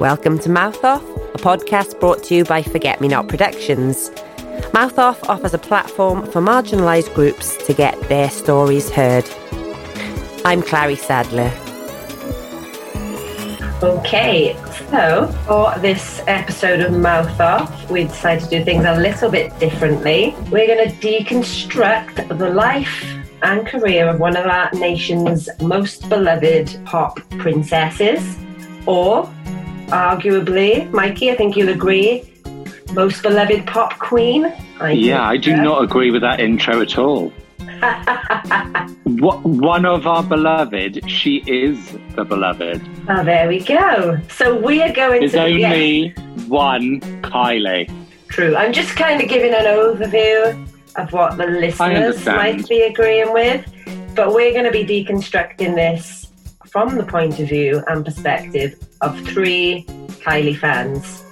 Welcome to Mouth Off, a podcast brought to you by Forget Me Not Productions. Mouth Off offers a platform for marginalised groups to get their stories heard. I'm Clary Sadler. Okay, so for this episode of Mouth Off, we decided to do things a little bit differently. We're going to deconstruct the life and career of one of our nation's most beloved pop princesses, or arguably, Mikey, I think you'll agree, most beloved pop queen. I yeah, I do not agree with that intro at all. one of our beloved, she is the beloved. Oh, there we go. So we are going There's to. There's only one Kylie. True. I'm just kind of giving an overview of what the listeners might be agreeing with, but we're going to be deconstructing this from the point of view and perspective of three Kylie fans.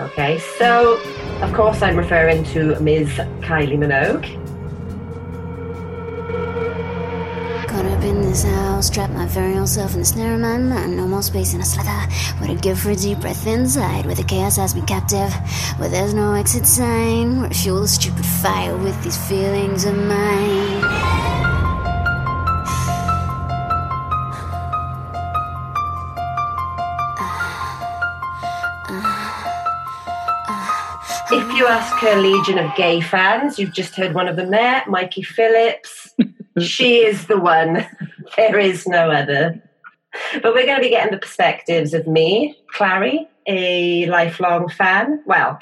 Okay, so of course I'm referring to Ms. Kylie Minogue. Caught up in this house, trapped my very own self in the snare of my mind. No more space in a slither. What a give for a deep breath inside, where the chaos has me captive, where there's no exit sign, where I fuel the stupid fire with these feelings of mine. If you ask her legion of gay fans, you've just heard one of them there, Mikey Phillips. she is the one. There is no other. But we're going to be getting the perspectives of me, Clary, a lifelong fan. Well,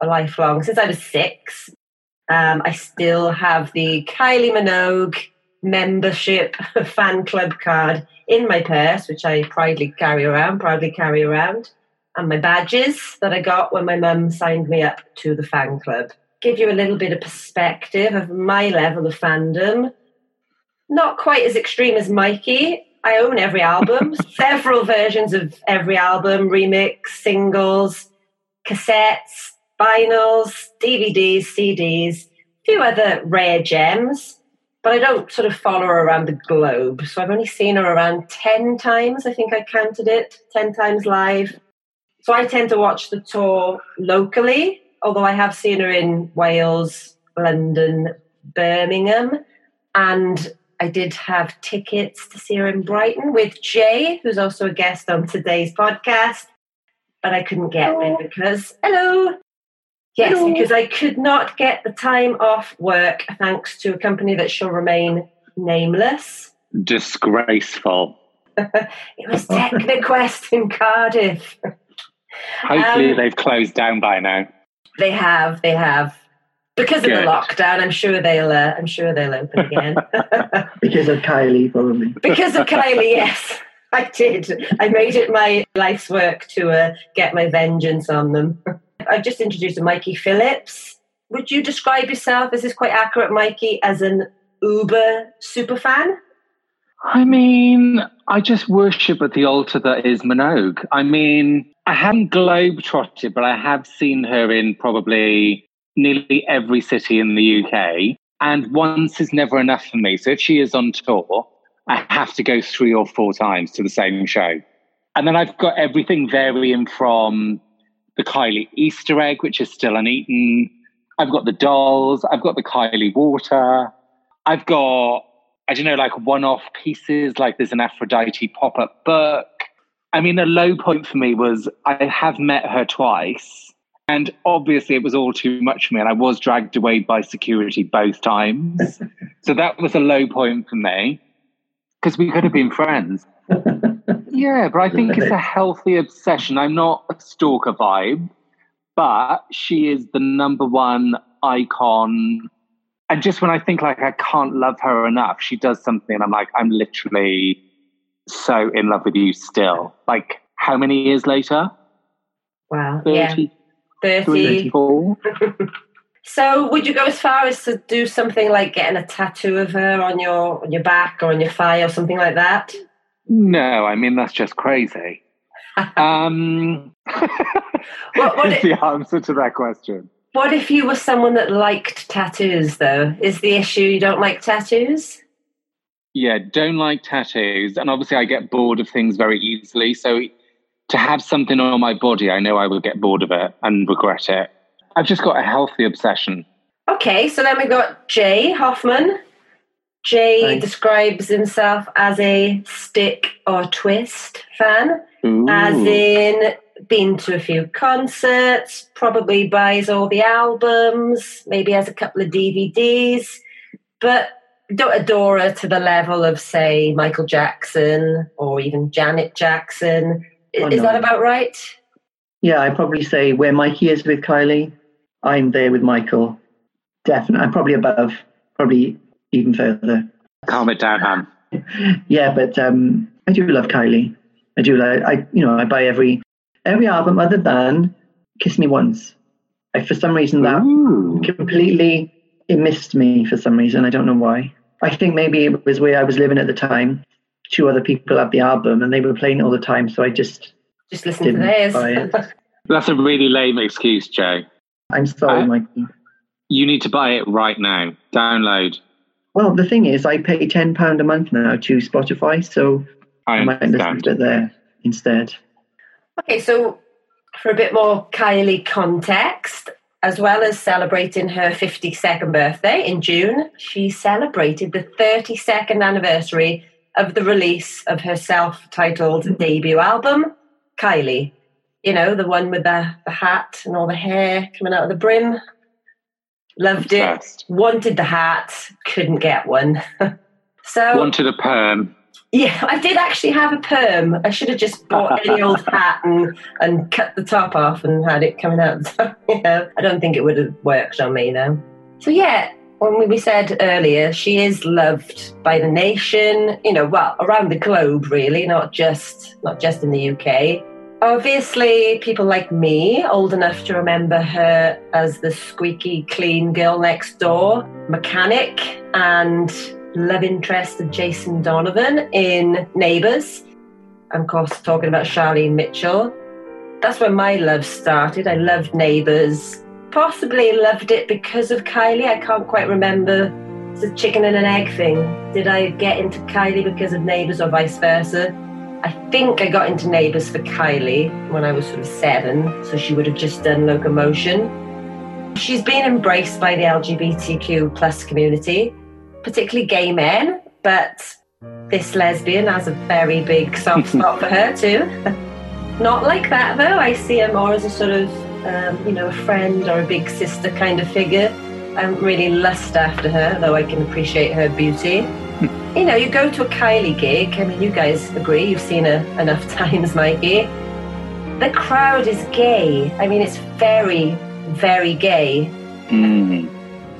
a lifelong, since I was six. Um, I still have the Kylie Minogue membership fan club card in my purse, which I proudly carry around, proudly carry around, and my badges that I got when my mum signed me up to the fan club. Give you a little bit of perspective of my level of fandom not quite as extreme as Mikey. I own every album, several versions of every album, remix, singles, cassettes, vinyls, DVDs, CDs, a few other rare gems. But I don't sort of follow her around the globe. So I've only seen her around 10 times, I think I counted it, 10 times live. So I tend to watch the tour locally, although I have seen her in Wales, London, Birmingham. And I did have tickets to see her in Brighton with Jay, who's also a guest on today's podcast, but I couldn't get hello. there because, hello. Yes, hello. because I could not get the time off work thanks to a company that shall remain nameless. Disgraceful. it was Technoquest in Cardiff. Hopefully, um, they've closed down by now. They have, they have because Good. of the lockdown, I'm sure they'll. Uh, I'm sure they'll open again. because of Kylie, probably. because of Kylie, yes, I did. I made it my life's work to uh, get my vengeance on them. I've just introduced Mikey Phillips. Would you describe yourself? Is this quite accurate, Mikey, as an Uber super fan? I mean, I just worship at the altar that is Minogue. I mean, I haven't globetrotted, but I have seen her in probably nearly every city in the UK. And once is never enough for me. So if she is on tour, I have to go three or four times to the same show. And then I've got everything varying from the Kylie Easter egg, which is still uneaten. I've got the dolls. I've got the Kylie water. I've got, I don't know, like one off pieces, like there's an Aphrodite pop up book. I mean, a low point for me was I have met her twice and obviously, it was all too much for me. And I was dragged away by security both times. so that was a low point for me because we could have been friends. yeah, but I think it's a healthy obsession. I'm not a stalker vibe, but she is the number one icon. And just when I think like I can't love her enough, she does something and I'm like, I'm literally so in love with you still. Like how many years later? Wow. 30, Yeah. 30. 34? So would you go as far as to do something like getting a tattoo of her on your on your back or on your thigh or something like that? No, I mean, that's just crazy. um, What- what is it- the answer to that question. What if you were someone that liked tattoos though? Is the issue you don't like tattoos? Yeah, don't like tattoos. And obviously, I get bored of things very easily. So to have something on my body, I know I would get bored of it and regret it. I've just got a healthy obsession. Okay, so then we got Jay Hoffman. Jay Thanks. describes himself as a stick or twist fan, Ooh. as in been to a few concerts, probably buys all the albums, maybe has a couple of DVDs, but don't adore her to the level of, say, Michael Jackson or even Janet Jackson. Oh, Is no. that about right? Yeah, I'd probably say where Mikey is with Kylie, I'm there with Michael. Definitely. I'm probably above, probably even further. Calm it down, Han. Yeah, but um, I do love Kylie. I do like I you know I buy every every album other than Kiss Me Once. I, for some reason that Ooh. completely it missed me for some reason. I don't know why. I think maybe it was where I was living at the time. Two other people had the album and they were playing it all the time, so I just Just listen to theirs. buy it. That's a really lame excuse, Joe. I'm sorry, Uh, Mikey. You need to buy it right now. Download. Well, the thing is, I pay ten pound a month now to Spotify, so I I might listen to it there instead. Okay, so for a bit more Kylie context, as well as celebrating her 52nd birthday in June, she celebrated the 32nd anniversary of the release of her self titled debut album, Kylie. You know, the one with the, the hat and all the hair coming out of the brim. Loved it. Wanted the hat, couldn't get one. so Wanted a perm. Yeah, I did actually have a perm. I should have just bought any old hat and, and cut the top off and had it coming out. So, you know, I don't think it would have worked on me though. So yeah, when we said earlier, she is loved by the nation. You know, well, around the globe, really, not just not just in the UK. Obviously, people like me, old enough to remember her as the squeaky clean girl next door, mechanic, and love interest of Jason Donovan in Neighbours. I'm, of course, talking about Charlene Mitchell. That's where my love started. I loved Neighbours. Possibly loved it because of Kylie. I can't quite remember. It's a chicken and an egg thing. Did I get into Kylie because of Neighbours or vice versa? I think I got into Neighbours for Kylie when I was sort of seven, so she would have just done Locomotion. She's been embraced by the LGBTQ plus community, particularly gay men, but this lesbian has a very big soft spot for her too. Not like that though. I see her more as a sort of, um, you know, a friend or a big sister kind of figure. I don't really lust after her, though I can appreciate her beauty. you know, you go to a Kylie gig. I mean, you guys agree. You've seen her enough times, Mikey. The crowd is gay. I mean, it's very, very gay. Mm.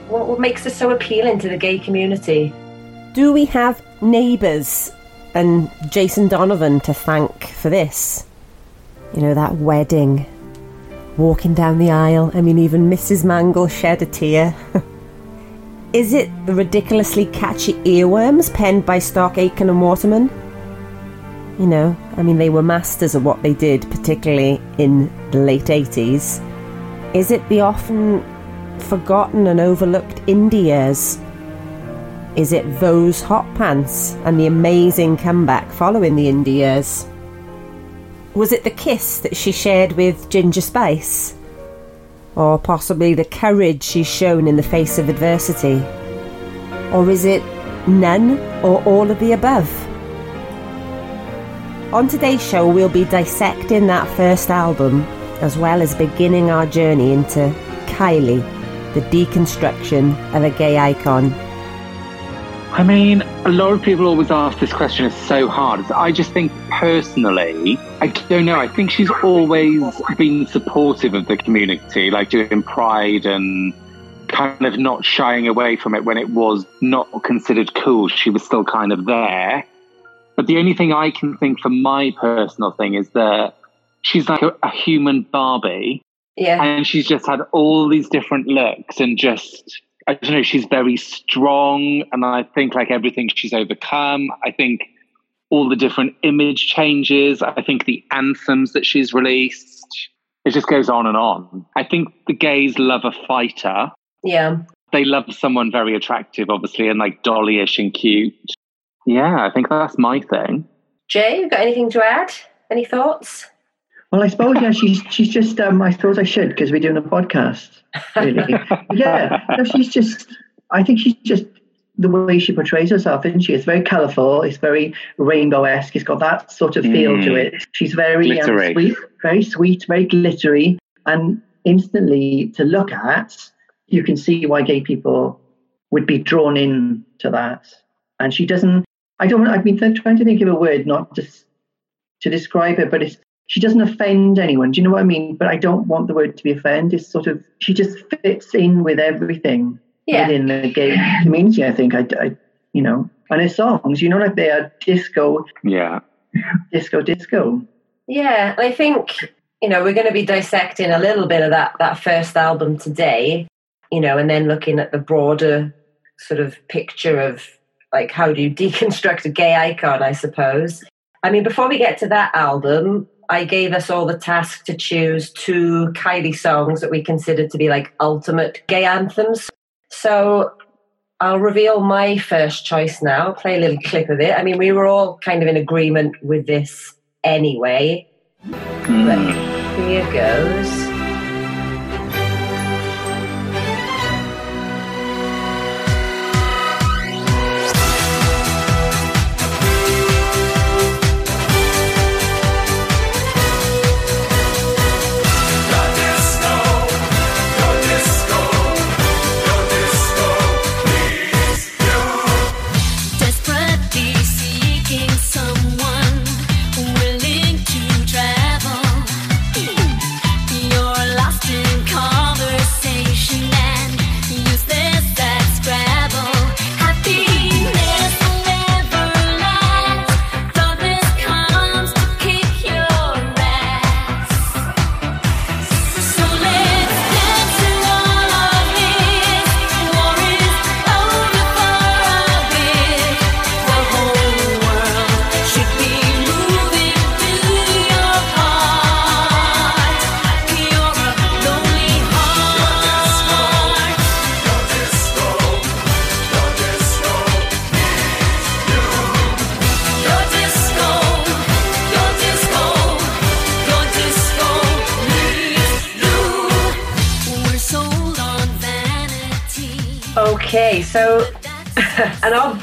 What, what makes her so appealing to the gay community? Do we have neighbours and Jason Donovan to thank for this? You know, that wedding. Walking down the aisle. I mean, even Mrs. Mangle shed a tear. Is it the ridiculously catchy earworms penned by Stock Aitken and Waterman? You know, I mean, they were masters of what they did, particularly in the late 80s. Is it the often forgotten and overlooked indie years? Is it those hot pants and the amazing comeback following the indie years? Was it the kiss that she shared with Ginger Spice? Or possibly the courage she's shown in the face of adversity? Or is it none or all of the above? On today's show, we'll be dissecting that first album as well as beginning our journey into Kylie, the deconstruction of a gay icon. I mean, a lot of people always ask this question. It's so hard. I just think personally, I don't know. I think she's always been supportive of the community, like doing Pride and kind of not shying away from it when it was not considered cool. She was still kind of there. But the only thing I can think for my personal thing is that she's like a, a human Barbie Yeah. and she's just had all these different looks and just I don't know, she's very strong and I think like everything she's overcome. I think all the different image changes, I think the anthems that she's released, it just goes on and on. I think the gays love a fighter. Yeah. They love someone very attractive, obviously, and like dollyish and cute. Yeah, I think that's my thing. Jay, you got anything to add? Any thoughts? Well, I suppose yeah, she's she's just. Um, I suppose I should because we're doing a podcast. Really, yeah. No, she's just. I think she's just the way she portrays herself, isn't she? It's very colourful. It's very rainbow esque. It's got that sort of feel to Mm. it. She's very um, sweet, very sweet, very glittery, and instantly to look at, you can see why gay people would be drawn in to that. And she doesn't. I don't. I've been trying to think of a word, not just to describe it, but it's she doesn't offend anyone. Do you know what I mean? But I don't want the word to be offend. It's sort of she just fits in with everything Yeah. within the gay community. I think I, I you know, and her songs, you know, like they are disco, Yeah. disco, disco. Yeah, I think you know we're going to be dissecting a little bit of that that first album today, you know, and then looking at the broader sort of picture of like how do you deconstruct a gay icon, I suppose. I mean, before we get to that album, I gave us all the task to choose two Kylie songs that we considered to be like ultimate gay anthems. So I'll reveal my first choice now, play a little clip of it. I mean, we were all kind of in agreement with this anyway. Hmm. But here goes.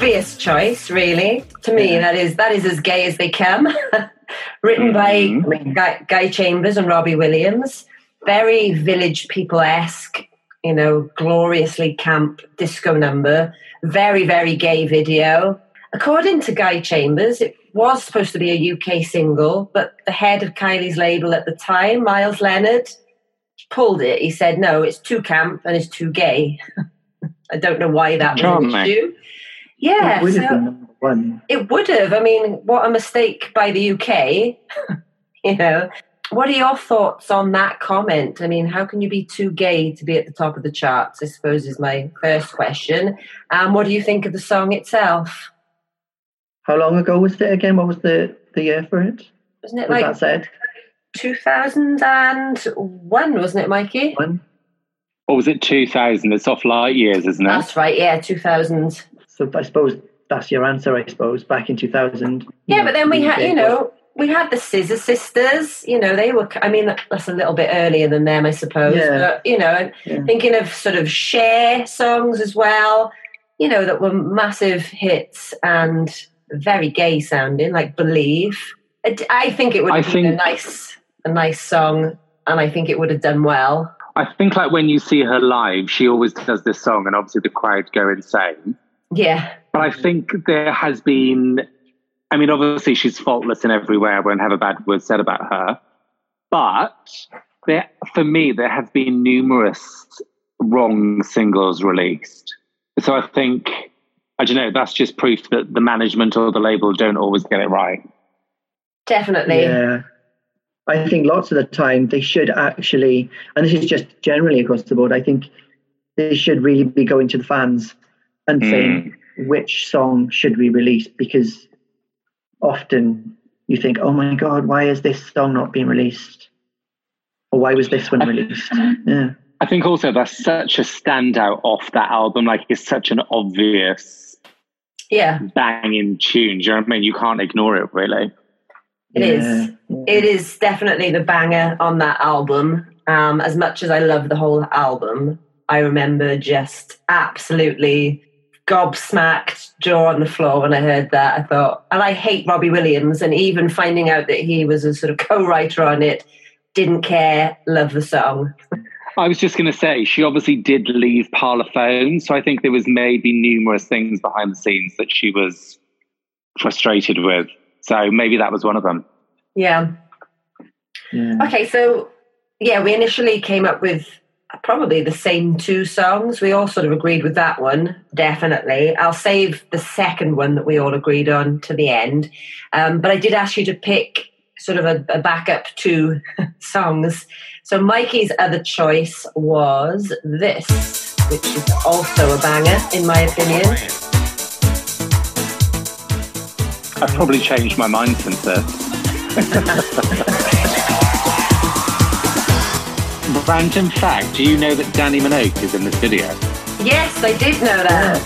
Obvious choice, really. To me, that is that is as gay as they come. Written by mm-hmm. Guy, Guy Chambers and Robbie Williams. Very village people esque, you know, gloriously camp disco number. Very, very gay video. According to Guy Chambers, it was supposed to be a UK single, but the head of Kylie's label at the time, Miles Leonard, pulled it. He said, no, it's too camp and it's too gay. I don't know why that was an issue. Yeah, it would have so been number one. it would have. I mean, what a mistake by the UK. you know, what are your thoughts on that comment? I mean, how can you be too gay to be at the top of the charts? I suppose is my first question. And what do you think of the song itself? How long ago was it again? What was the, the year for it? Wasn't it Was like that said? 2001, wasn't it, Mikey? One. Or was it 2000? It's off light years, isn't it? That's right, yeah, 2000. So I suppose that's your answer. I suppose back in two thousand. Yeah, but then we had, you know, we had the Scissor Sisters. You know, they were. I mean, that's a little bit earlier than them, I suppose. Yeah. But you know, Yeah. thinking of sort of Cher songs as well. You know, that were massive hits and very gay sounding, like "Believe." I think it would have been a nice, a nice song, and I think it would have done well. I think like when you see her live, she always does this song, and obviously the crowd go insane. Yeah, But I think there has been, I mean, obviously she's faultless in every way. I won't have a bad word said about her. But there, for me, there have been numerous wrong singles released. So I think I don't know. That's just proof that the management or the label don't always get it right. Definitely. Yeah. I think lots of the time they should actually, and this is just generally across the board, I think they should really be going to the fans and saying which song should we release because often you think, oh my God, why is this song not being released? Or why was this one released? Yeah. I think also that's such a standout off that album. Like it's such an obvious Yeah, banging tune. Do you know what I mean? You can't ignore it really. it is. It is definitely the banger on that album. Um, as much as I love the whole album, I remember just absolutely gobsmacked, jaw on the floor when I heard that. I thought, and I hate Robbie Williams, and even finding out that he was a sort of co-writer on it, didn't care, love the song. I was just going to say, she obviously did leave Parlophone, so I think there was maybe numerous things behind the scenes that she was frustrated with. So maybe that was one of them. Yeah. Yeah. Okay, so yeah, we initially came up with probably the same two songs. We all sort of agreed with that one, definitely. I'll save the second one that we all agreed on to the end. Um, but I did ask you to pick sort of a, a backup two songs. So Mikey's other choice was this, which is also a banger, in my opinion. I've probably changed my mind since this. Random fact, do you know that Dannii Minogue is in this video? Yes, I did know that.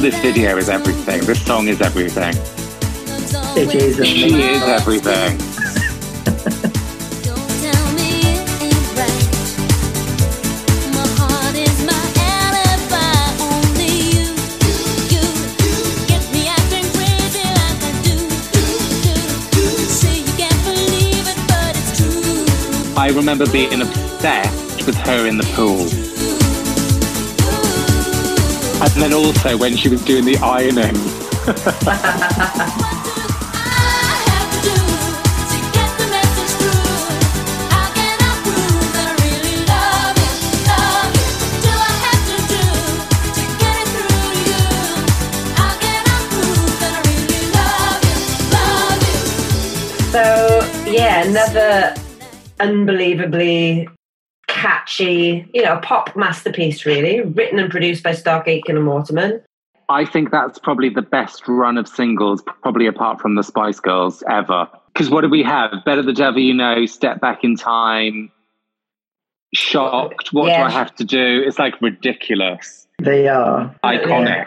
This video is everything. This song is everything. It is She is everything. I remember being obsessed with her in the pool. And then also when she was doing the ironing. So yeah, another unbelievably catchy, you know, pop masterpiece really, written and produced by Stock Aitken and Waterman. I think that's probably the best run of singles, probably apart from the Spice Girls ever. Because what do we have? Better the Devil You Know, Step Back in Time, Shocked, What Yeah. Do I Have to Do? It's like ridiculous, They are. iconic.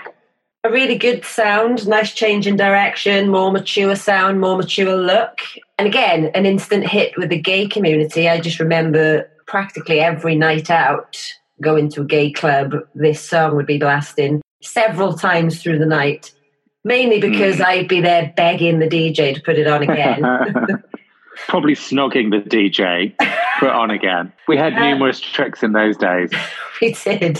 A really good sound, nice change in direction, more mature sound, more mature look. And again, an instant hit with the gay community. I just remember practically every night out going to a gay club, this song would be blasting several times through the night. Mainly because I'd be there begging the DJ to put it on again. probably snogging the DJ, put on again. We had Uh, numerous tricks in those days. we did.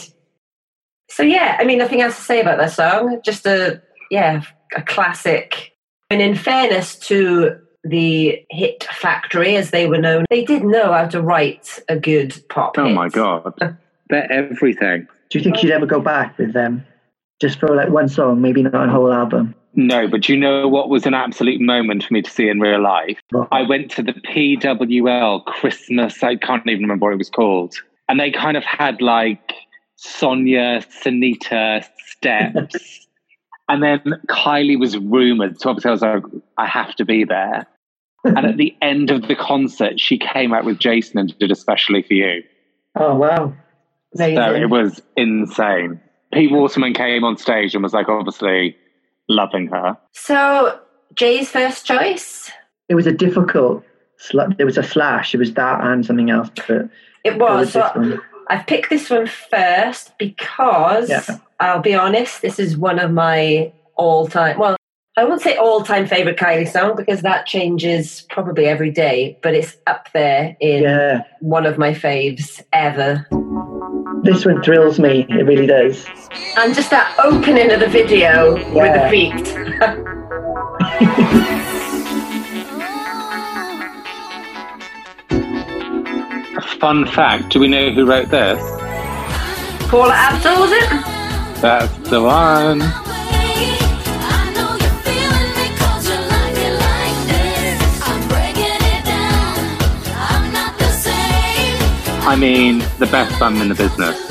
So yeah, I mean, nothing else to say about that song. Just a yeah, a classic. And in fairness to the Hit Factory, as they were known, they did know how to write a good pop. Oh hit. my God. They're everything. Do you think you'd ever go back with them? Just for like one song, maybe not a whole album. No, but you know what was an absolute moment for me to see in real life? I went to the PWL Christmas, I can't even remember what it was called. And they kind of had like Sonia, Sinitta steps. and then Kylie was rumored. So obviously I was like, I have to be there. and at the end of the concert, she came out with Jason and did especially for you. Oh wow. So it was insane. Pete Waterman came on stage and was like, obviously loving her. So Jay's first choice. It was a difficult. Sl- there was a slash. It was that and something else, but It it was. this So one. I've picked this one first because Yeah. I'll be honest, this is one of my all time, well, I won't say all time favorite Kylie song because that changes probably every day, but it's up there in Yeah, one of my faves ever. this one thrills me. It really does. And just that opening of the video with the Yeah. feet. Fun fact: Do we know who wrote this? Paula Abdul, was it? That's the one. I mean, the best bum in the business.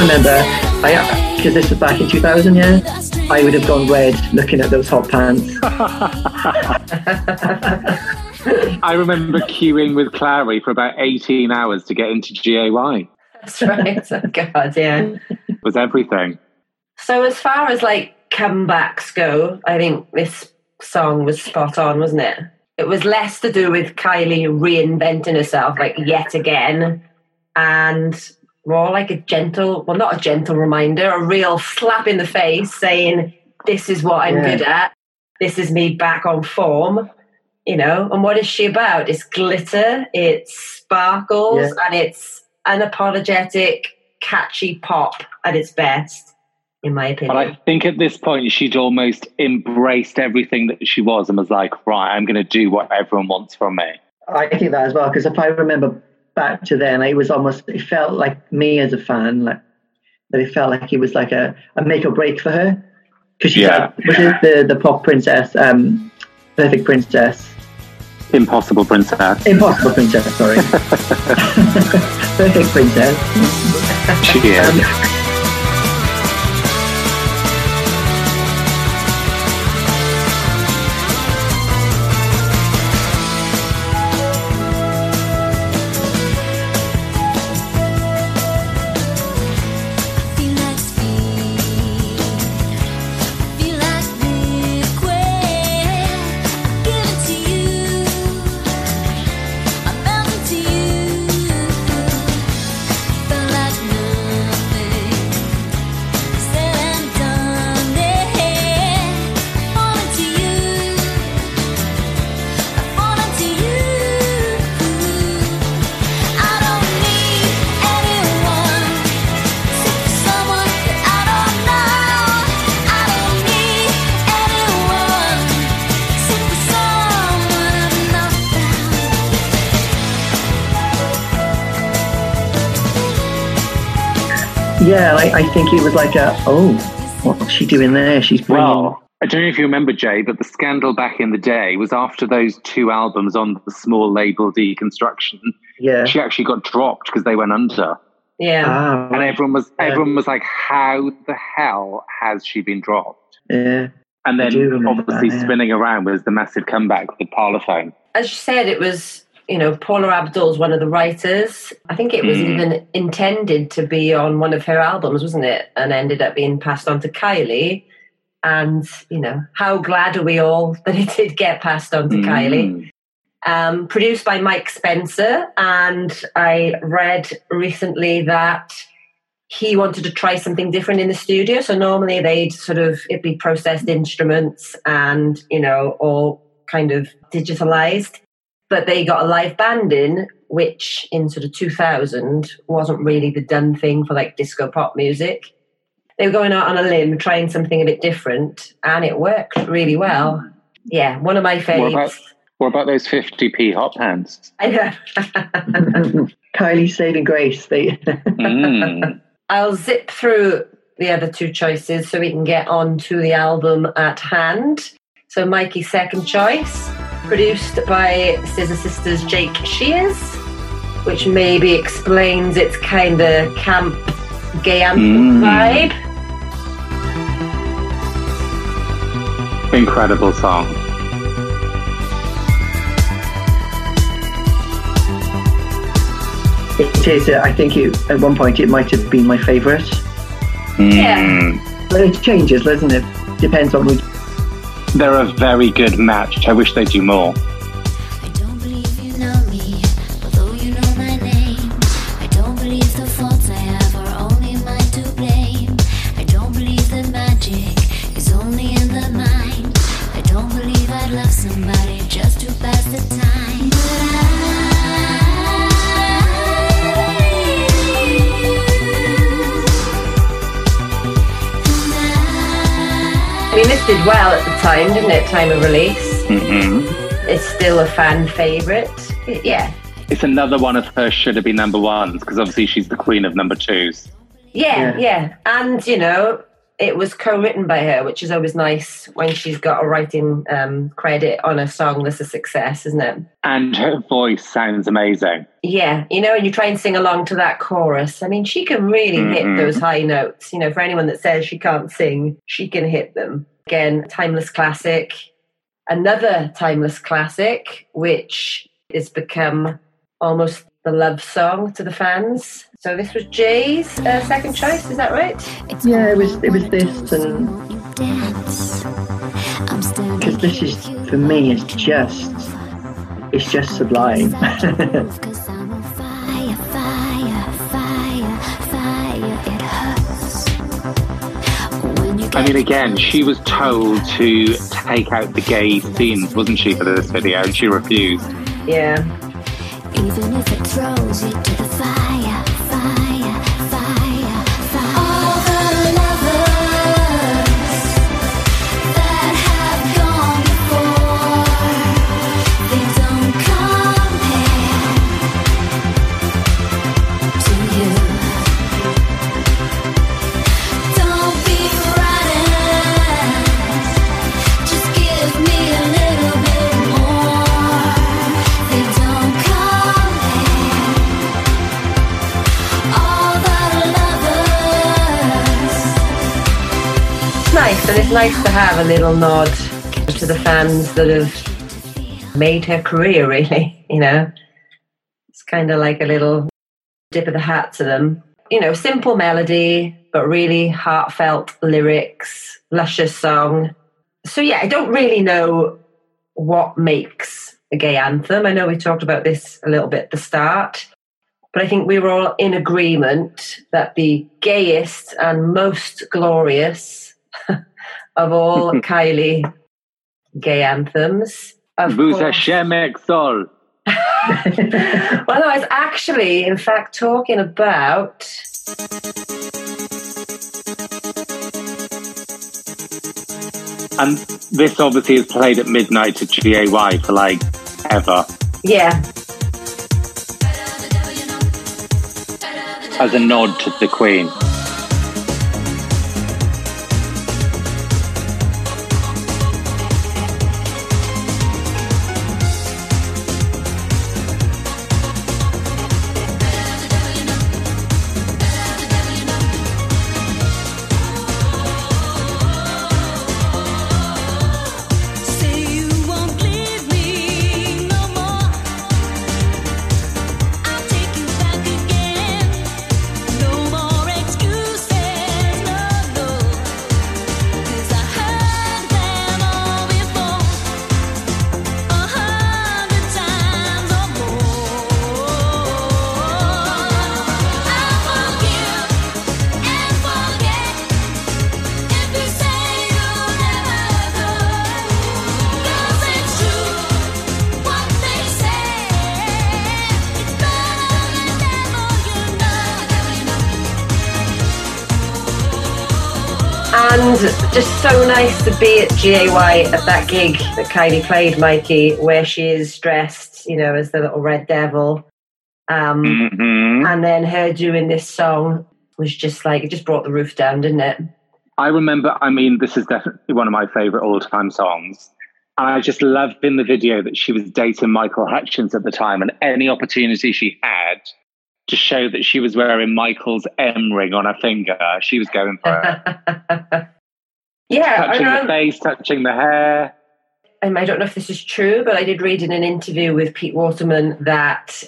Remember, I because this was back in 2000, yeah. I would have gone red looking at those hot pants. I remember queuing with Clary for about 18 hours to get into GAY. That's right. Oh, God, yeah. It was everything. So as far as like comebacks go, I think this song was spot on, wasn't it? It was less to do with Kylie reinventing herself, like yet again, and more like a gentle, well, not a gentle reminder, a real slap in the face saying, This is what I'm Yeah. good at. This is me back on form. You know, and what is she about? It's glitter, it's sparkles, and it's unapologetic, catchy pop at its best, in my opinion. But I think at this point, she'd almost embraced everything that she was and was like, right, I'm going to do what everyone wants from me. I think that as well because if I remember back to then, it was almost it felt like me as a fan, like that it felt like it was like a, a make or break for her because she Yeah. was it the the pop princess, um, perfect princess, Impossible princess. impossible princess, sorry, perfect princess. She is. Um, I, I think it was like a oh, what's she doing there? She's bringing. Well, I don't know if you remember, Jay, but the scandal back in the day was after those two albums on the small label Deconstruction, yeah. she actually got dropped because they went under. yeah. Ah, And everyone was Yeah. everyone was like, "How the hell has she been dropped?" yeah. And then obviously that, yeah. spinning around was the massive comeback with Parlophone. as you said, it was, you know, Paula Abdul's one of the writers. I think it was Mm. even intended to be on one of her albums, wasn't it? And ended up being passed on to Kylie. And, you know, how glad are we all that it did get passed on to Kylie? Mm. Um, produced by Mike Spencer. And I read recently that he wanted to try something different in the studio. So normally they'd sort of, it'd be processed instruments and, you know, all kind of digitalized. But they got a live band in, which in sort of 2000 wasn't really the done thing for like disco pop music. They were going out on a limb, trying something a bit different, and it worked really well. Yeah, one of my What about, faves. what about those 50p hot pants? I. Kylie saving grace. They Mm. I'll zip through the other two choices so we can get on to the album at hand. So Mikey's second choice, produced by Scissor Sisters Jake Shears, which maybe explains its kind of camp, gay mm. vibe. Incredible song. It is. I think it, at one point it might have been my favourite. Mm. Yeah. But it changes, doesn't it? Depends on which they're a very good match. I wish they'd do more. This did well at the time, didn't it? Time of release. hmm It's still a fan favourite. Yeah. It's another one of her should have been number ones because obviously she's the queen of number twos. Yeah, Yeah. yeah. And, you know, it was co written by her, which is always nice when she's got a writing um, credit on a song that's a success, isn't it? And her voice sounds amazing. Yeah, you know, and you try and sing along to that chorus. I mean, she can really hit Mhm. those high notes. You know, for anyone that says she can't sing, she can hit them. Again, timeless classic. Another timeless classic, which has become almost the love song to the fans. So this was Jay's uh, second choice, is that right? it's Yeah, it was- it was this and- dance? I'm standing Because this is, for me, it's just, it's just sublime. I mean, again, she was told to take out the gay scenes, wasn't she, for this video? And she refused. Yeah. Even if it throws you to the fire, fire, nice to have a little nod to the fans that have made her career, really. You know, it's kind of like a little dip of the hat to them. You know, simple melody, but really heartfelt lyrics, luscious song. So, yeah, I don't really know what makes a gay anthem. I know we talked about this a little bit at the start, but I think we were all in agreement that the gayest and most glorious of all Kylie gay anthems. Of Hashem Exol. well, I was actually, in fact, talking about. And this obviously is played at midnight to GAY for like ever Yeah, as a nod to the Queen. Just so nice to be at GAY at that gig that Kylie played, Mikey, where she is dressed, you know, as the little red devil. Um, hmm And then her doing this song was just like, it just brought the roof down, didn't it? I remember, I mean, this is definitely one of my favorite all time songs. And I just loved in the video that she was dating Michael Hutchence at the time, and any opportunity she had to show that she was wearing Michael's M ring on her finger, she was going for it. yeah, I, touching the face, touching the hair. um, I don't know if this is true, but I did read in an interview with Pete Waterman that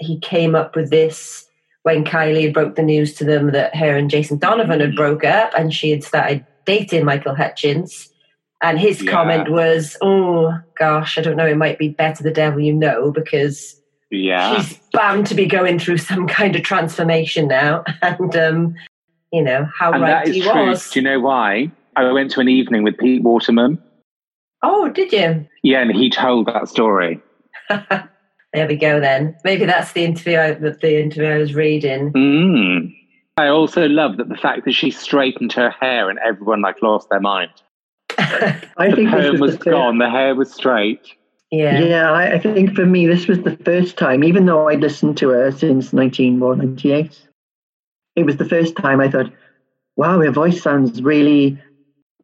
he came up with this when Kylie broke the news to them that her and Jason Donovan had broke up and she had started dating Michael Hutchence. And his Yeah. comment was, "Oh gosh, I don't know. It might be better the devil you know because Yeah. she's bound to be going through some kind of transformation now." And um, you know how and right that is he true. was. Do you know why? I went to an evening with Pete Waterman. oh, did you? Yeah, and he told that story. There we go. Then maybe that's the interview. I, that the interview I was reading. Mm. I also love that the fact that she straightened her hair and everyone like lost their mind. I The think this perm was, was the first, gone, the hair was straight. Yeah. Yeah, I, I think for me this was the first time, even though I'd listened to her since 1998, it was the first time I thought, wow, her voice sounds really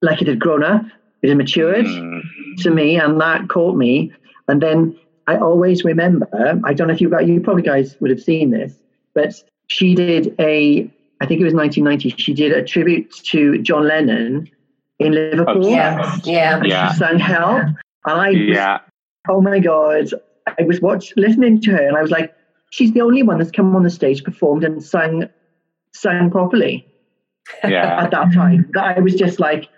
like it had grown up, it had matured Mm. to me, and that caught me. And then I always remember, I don't know if you guys, you probably guys would have seen this, but she did a, I think it was 1990, she did a tribute to John Lennon in Liverpool. Yeah. Yeah. And Yeah. She sang Help. And I was Yeah. oh my god i was watch listening to her and i was like she's the only one that's come on the stage performed and sang sang properly Yeah. at that time that i was just like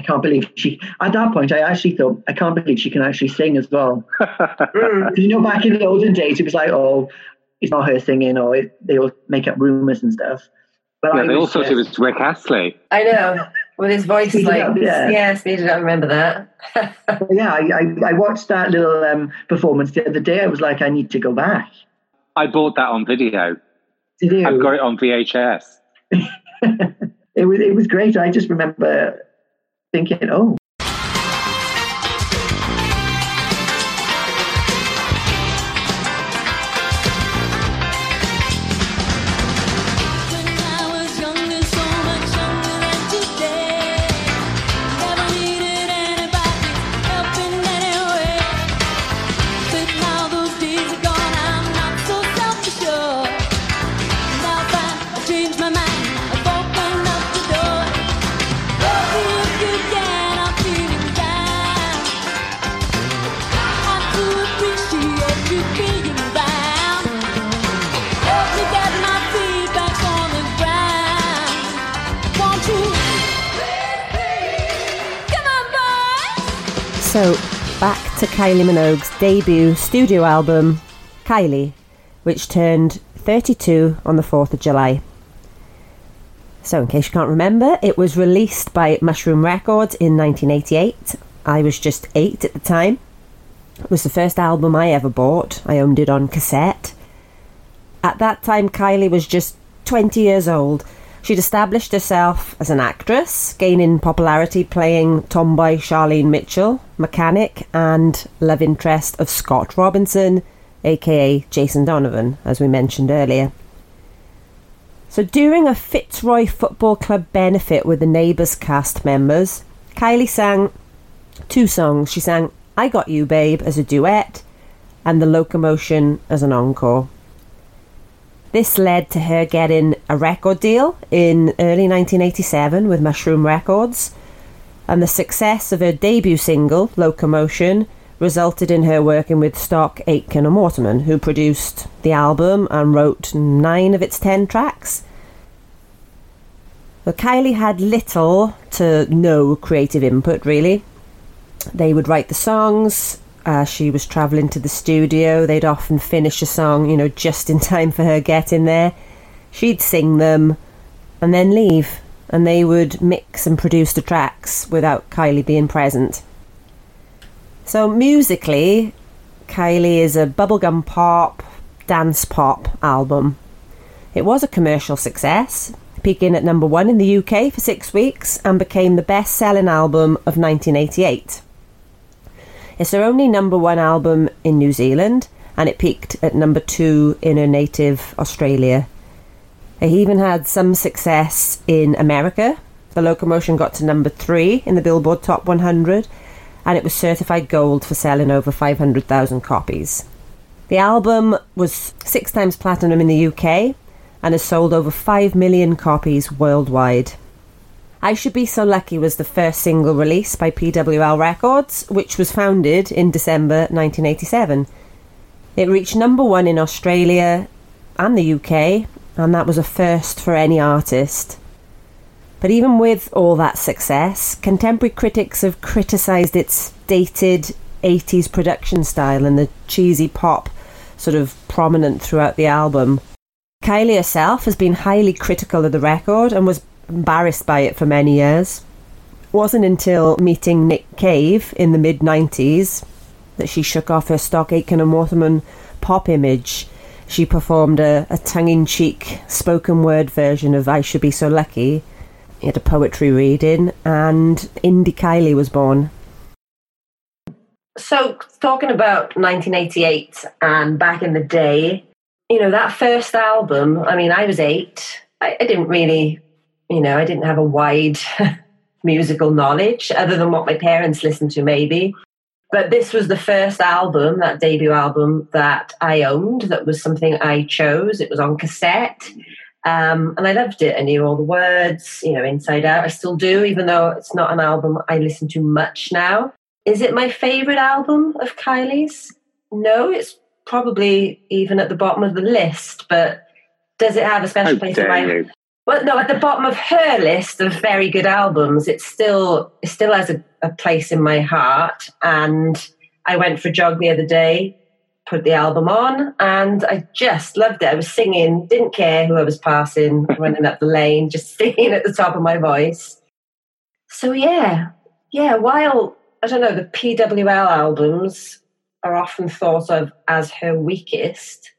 i can't believe she at that point i actually thought i can't believe she can actually sing as well you know back in the olden days it was like oh it's not her singing or it, they all make up rumors and stuff but yeah, I they all thought it was Rick Astley. I know. With his voice Speed like up, yeah. yeah, speed it up. Remember that? yeah I, I, I watched that little um, performance the other day i was like i need to go back I bought that on video. to do I've got it on VHS. it was it was great. I just remember thinking, oh, to Kylie Minogue's debut studio album, Kylie, which turned 32 on the 4th of July. So, in case you can't remember, it was released by Mushroom Records in 1988. I was just eight at the time. It was the first album I ever bought. I owned it on cassette. At that time, Kylie was just 20 years old. She'd established herself as an actress, gaining popularity playing tomboy Charlene Mitchell, mechanic, and love interest of Scott Robinson, aka Jason Donovan, as we mentioned earlier. So during a Fitzroy Football Club benefit with the Neighbours cast members, Kylie sang two songs. She sang I Got You Babe as a duet and The Locomotion as an encore. This led to her getting a record deal in early 1987 with Mushroom Records, and the success of her debut single, Locomotion, resulted in her working with Stock, Aitken, and Waterman, who produced the album and wrote nine of its ten tracks. But Kylie had little to no creative input, really. They would write the songs. Uh, she was travelling to the studio. They'd often finish a song, you know, just in time for her getting there. She'd sing them and then leave, and they would mix and produce the tracks without Kylie being present. So, musically, Kylie is a bubblegum pop, dance pop album. It was a commercial success, peaking at number one in the UK for six weeks and became the best selling album of 1988. It's her only number one album in New Zealand and it peaked at number two in her native Australia. It even had some success in America. The Locomotion got to number three in the Billboard Top 100 and it was certified gold for selling over 500,000 copies. The album was six times platinum in the UK and has sold over 5 million copies worldwide. I Should Be So Lucky was the first single released by PWL Records, which was founded in December 1987. It reached number one in Australia and the UK, and that was a first for any artist. But even with all that success, contemporary critics have criticised its dated 80s production style and the cheesy pop sort of prominent throughout the album. Kylie herself has been highly critical of the record and was embarrassed by it for many years. It wasn't until meeting Nick Cave in the mid 90s that she shook off her stock Aitken and Waterman pop image. She performed a, a tongue in cheek spoken word version of I Should Be So Lucky. He had a poetry reading, and Indie Kylie was born. So, talking about 1988 and back in the day, you know, that first album, I mean, I was eight. I, I didn't really, you know, I didn't have a wide musical knowledge other than what my parents listened to, maybe. But this was the first album, that debut album that I owned, that was something I chose. It was on cassette. Um, and I loved it. I knew all the words, you know, inside out. I still do, even though it's not an album I listen to much now. Is it my favorite album of Kylie's? No, it's probably even at the bottom of the list, but does it have a special How place in my you? Well, no, at the bottom of her list of very good albums, it still it still has a, a place in my heart. And I went for a jog the other day, put the album on, and I just loved it. I was singing, didn't care who I was passing, running up the lane, just singing at the top of my voice. So yeah, yeah. While I don't know, the PWL albums are often thought of as her weakest.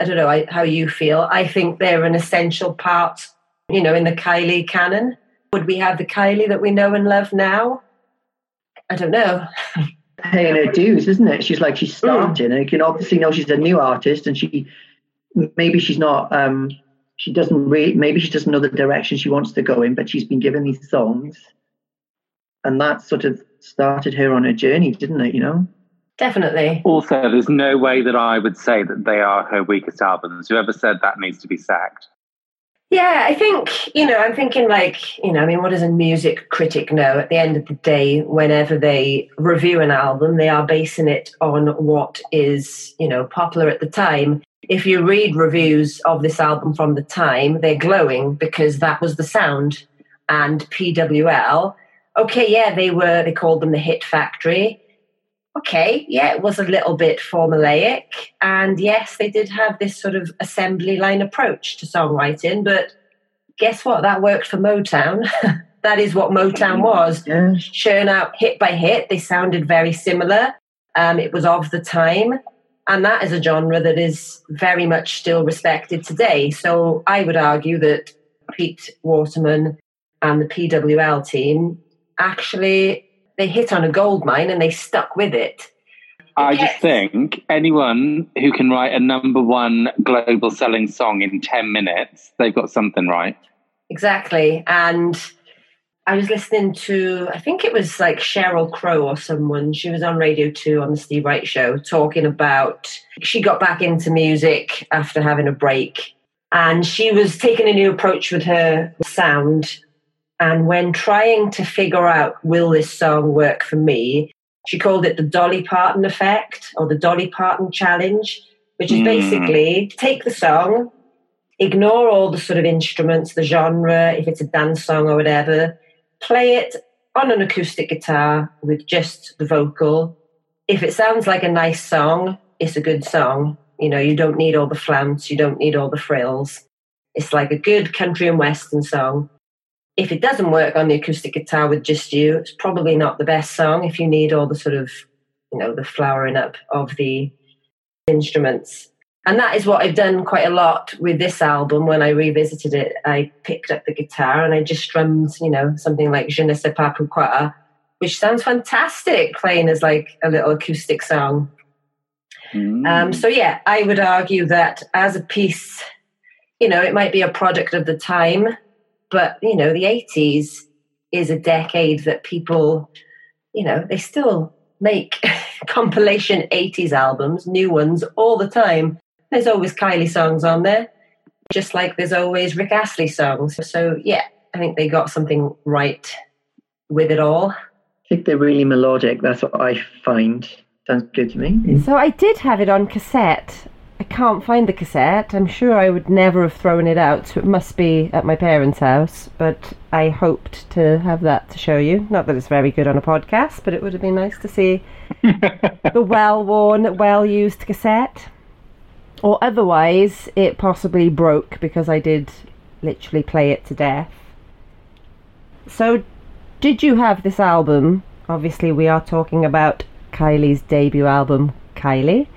I don't know I, how you feel. I think they're an essential part, you know, in the Kylie canon. Would we have the Kylie that we know and love now? I don't know. paying her dues, isn't it? She's like she's starting, and you can obviously know she's a new artist, and she maybe she's not. um She doesn't really. Maybe she doesn't know the direction she wants to go in, but she's been given these songs, and that sort of started her on her journey, didn't it? You know. Definitely. Also, there's no way that I would say that they are her weakest albums. Whoever said that needs to be sacked. Yeah, I think, you know, I'm thinking like, you know, I mean, what does a music critic know? At the end of the day, whenever they review an album, they are basing it on what is, you know, popular at the time. If you read reviews of this album from the time, they're glowing because that was the sound. And PWL, okay, yeah, they were, they called them the Hit Factory. Okay, yeah, it was a little bit formulaic. And yes, they did have this sort of assembly line approach to songwriting, but guess what? That worked for Motown. that is what Motown was. Yeah. Churn out hit by hit. They sounded very similar. Um, it was of the time. And that is a genre that is very much still respected today. So I would argue that Pete Waterman and the PWL team actually they hit on a gold mine and they stuck with it. I just think anyone who can write a number one global selling song in 10 minutes, they've got something right. Exactly. And I was listening to, I think it was like Sheryl Crow or someone. She was on Radio 2 on the Steve Wright show talking about she got back into music after having a break. And she was taking a new approach with her sound. And when trying to figure out, will this song work for me, she called it the Dolly Parton effect or the Dolly Parton challenge, which is Mm. basically take the song, ignore all the sort of instruments, the genre, if it's a dance song or whatever, play it on an acoustic guitar with just the vocal. If it sounds like a nice song, it's a good song. You know, you don't need all the flounce, you don't need all the frills. It's like a good country and western song. If it doesn't work on the acoustic guitar with just you, it's probably not the best song if you need all the sort of, you know, the flowering up of the instruments. And that is what I've done quite a lot with this album. When I revisited it, I picked up the guitar and I just strummed, you know, something like Je ne sais pas pourquoi, which sounds fantastic playing as like a little acoustic song. Mm. Um, so yeah, I would argue that as a piece, you know, it might be a product of the time, but you know, the eighties is a decade that people, you know, they still make compilation eighties albums, new ones all the time. There's always Kylie songs on there, just like there's always Rick Astley songs. So yeah, I think they got something right with it all. I think they're really melodic. That's what I find. Sounds good to me. So I did have it on cassette. I can't find the cassette. I'm sure I would never have thrown it out, so it must be at my parents' house. But I hoped to have that to show you. Not that it's very good on a podcast, but it would have been nice to see the well worn, well used cassette. Or otherwise, it possibly broke because I did literally play it to death. So, did you have this album? Obviously, we are talking about Kylie's debut album, Kylie.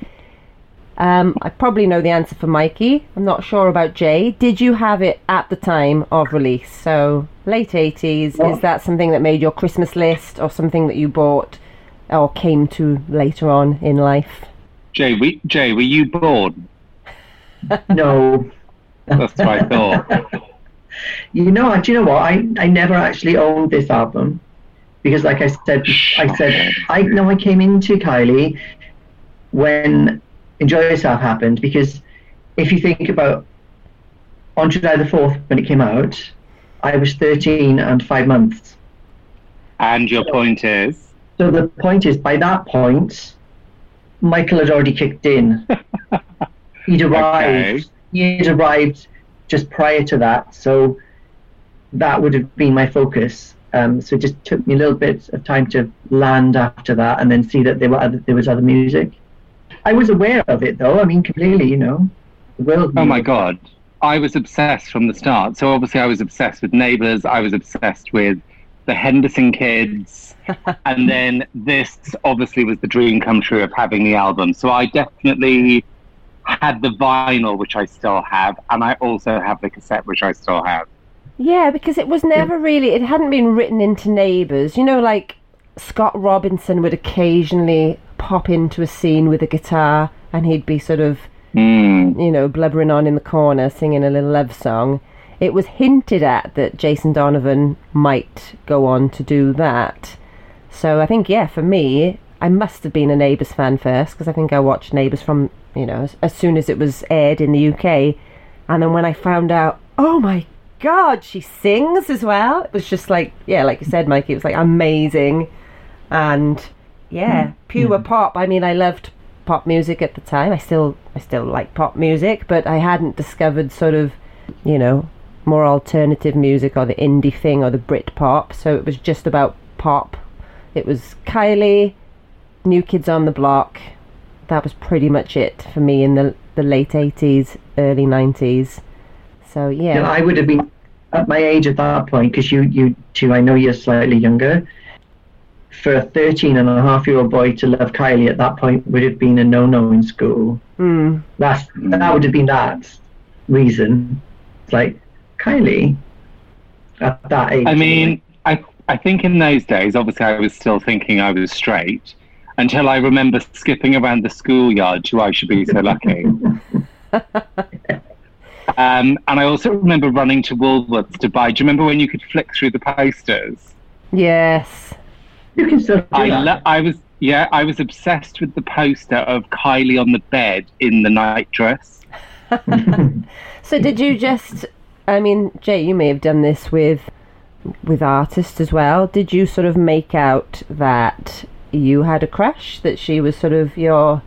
Um, I probably know the answer for Mikey. I'm not sure about Jay. Did you have it at the time of release? So, late 80s. Is that something that made your Christmas list or something that you bought or came to later on in life? Jay, we, Jay, were you born? No, That's what I thought. you know, do you know what? I, I never actually owned this album because, like I said, I said I know I came into Kylie when Enjoy Yourself happened because if you think about on July the fourth when it came out, I was thirteen and five months. And your point is, So the point is, by that point, Michael had already kicked in. He'd arrived. He had arrived just prior to that, so that would have been my focus. Um, so it just took me a little bit of time to land after that, and then see that there were other, there was other music. I was aware of it though. I mean, completely. You know, the world. oh my god, I was obsessed from the start. So obviously, I was obsessed with Neighbours. I was obsessed with the Henderson Kids, and then this obviously was the dream come true of having the album. So I definitely had the vinyl, which I still have, and I also have the cassette, which I still have. Yeah, because it was never really, it hadn't been written into Neighbours. You know, like Scott Robinson would occasionally pop into a scene with a guitar and he'd be sort of, Mm. you know, blubbering on in the corner singing a little love song. It was hinted at that Jason Donovan might go on to do that. So I think, yeah, for me, I must have been a Neighbours fan first because I think I watched Neighbours from, you know, as, as soon as it was aired in the UK. And then when I found out, oh my God, she sings as well. It was just like, yeah, like you said, Mikey, it was like amazing. And yeah, hmm. pure hmm. pop. I mean, I loved pop music at the time. I still, I still like pop music, but I hadn't discovered sort of, you know, more alternative music or the indie thing or the Brit pop. So it was just about pop. It was Kylie, New Kids on the Block. That was pretty much it for me in the the late 80s, early 90s. So yeah. You know, I would have been at my age at that point because you, you two, I know you're slightly younger. For a 13 and a half year old boy to love Kylie at that point would have been a no no in school. Hmm. That's, that would have been that reason. It's like, Kylie, at that age. I mean, I I think in those days, obviously, I was still thinking I was straight until I remember skipping around the schoolyard to I should be so lucky. um, and I also remember running to Woolworths to buy. Do you remember when you could flick through the posters? Yes. You can still do I that. lo- I was yeah, I was obsessed with the poster of Kylie on the bed in the nightdress. So did you just I mean, Jay, you may have done this with with artists as well. Did you sort of make out that you had a crush, that she was sort of your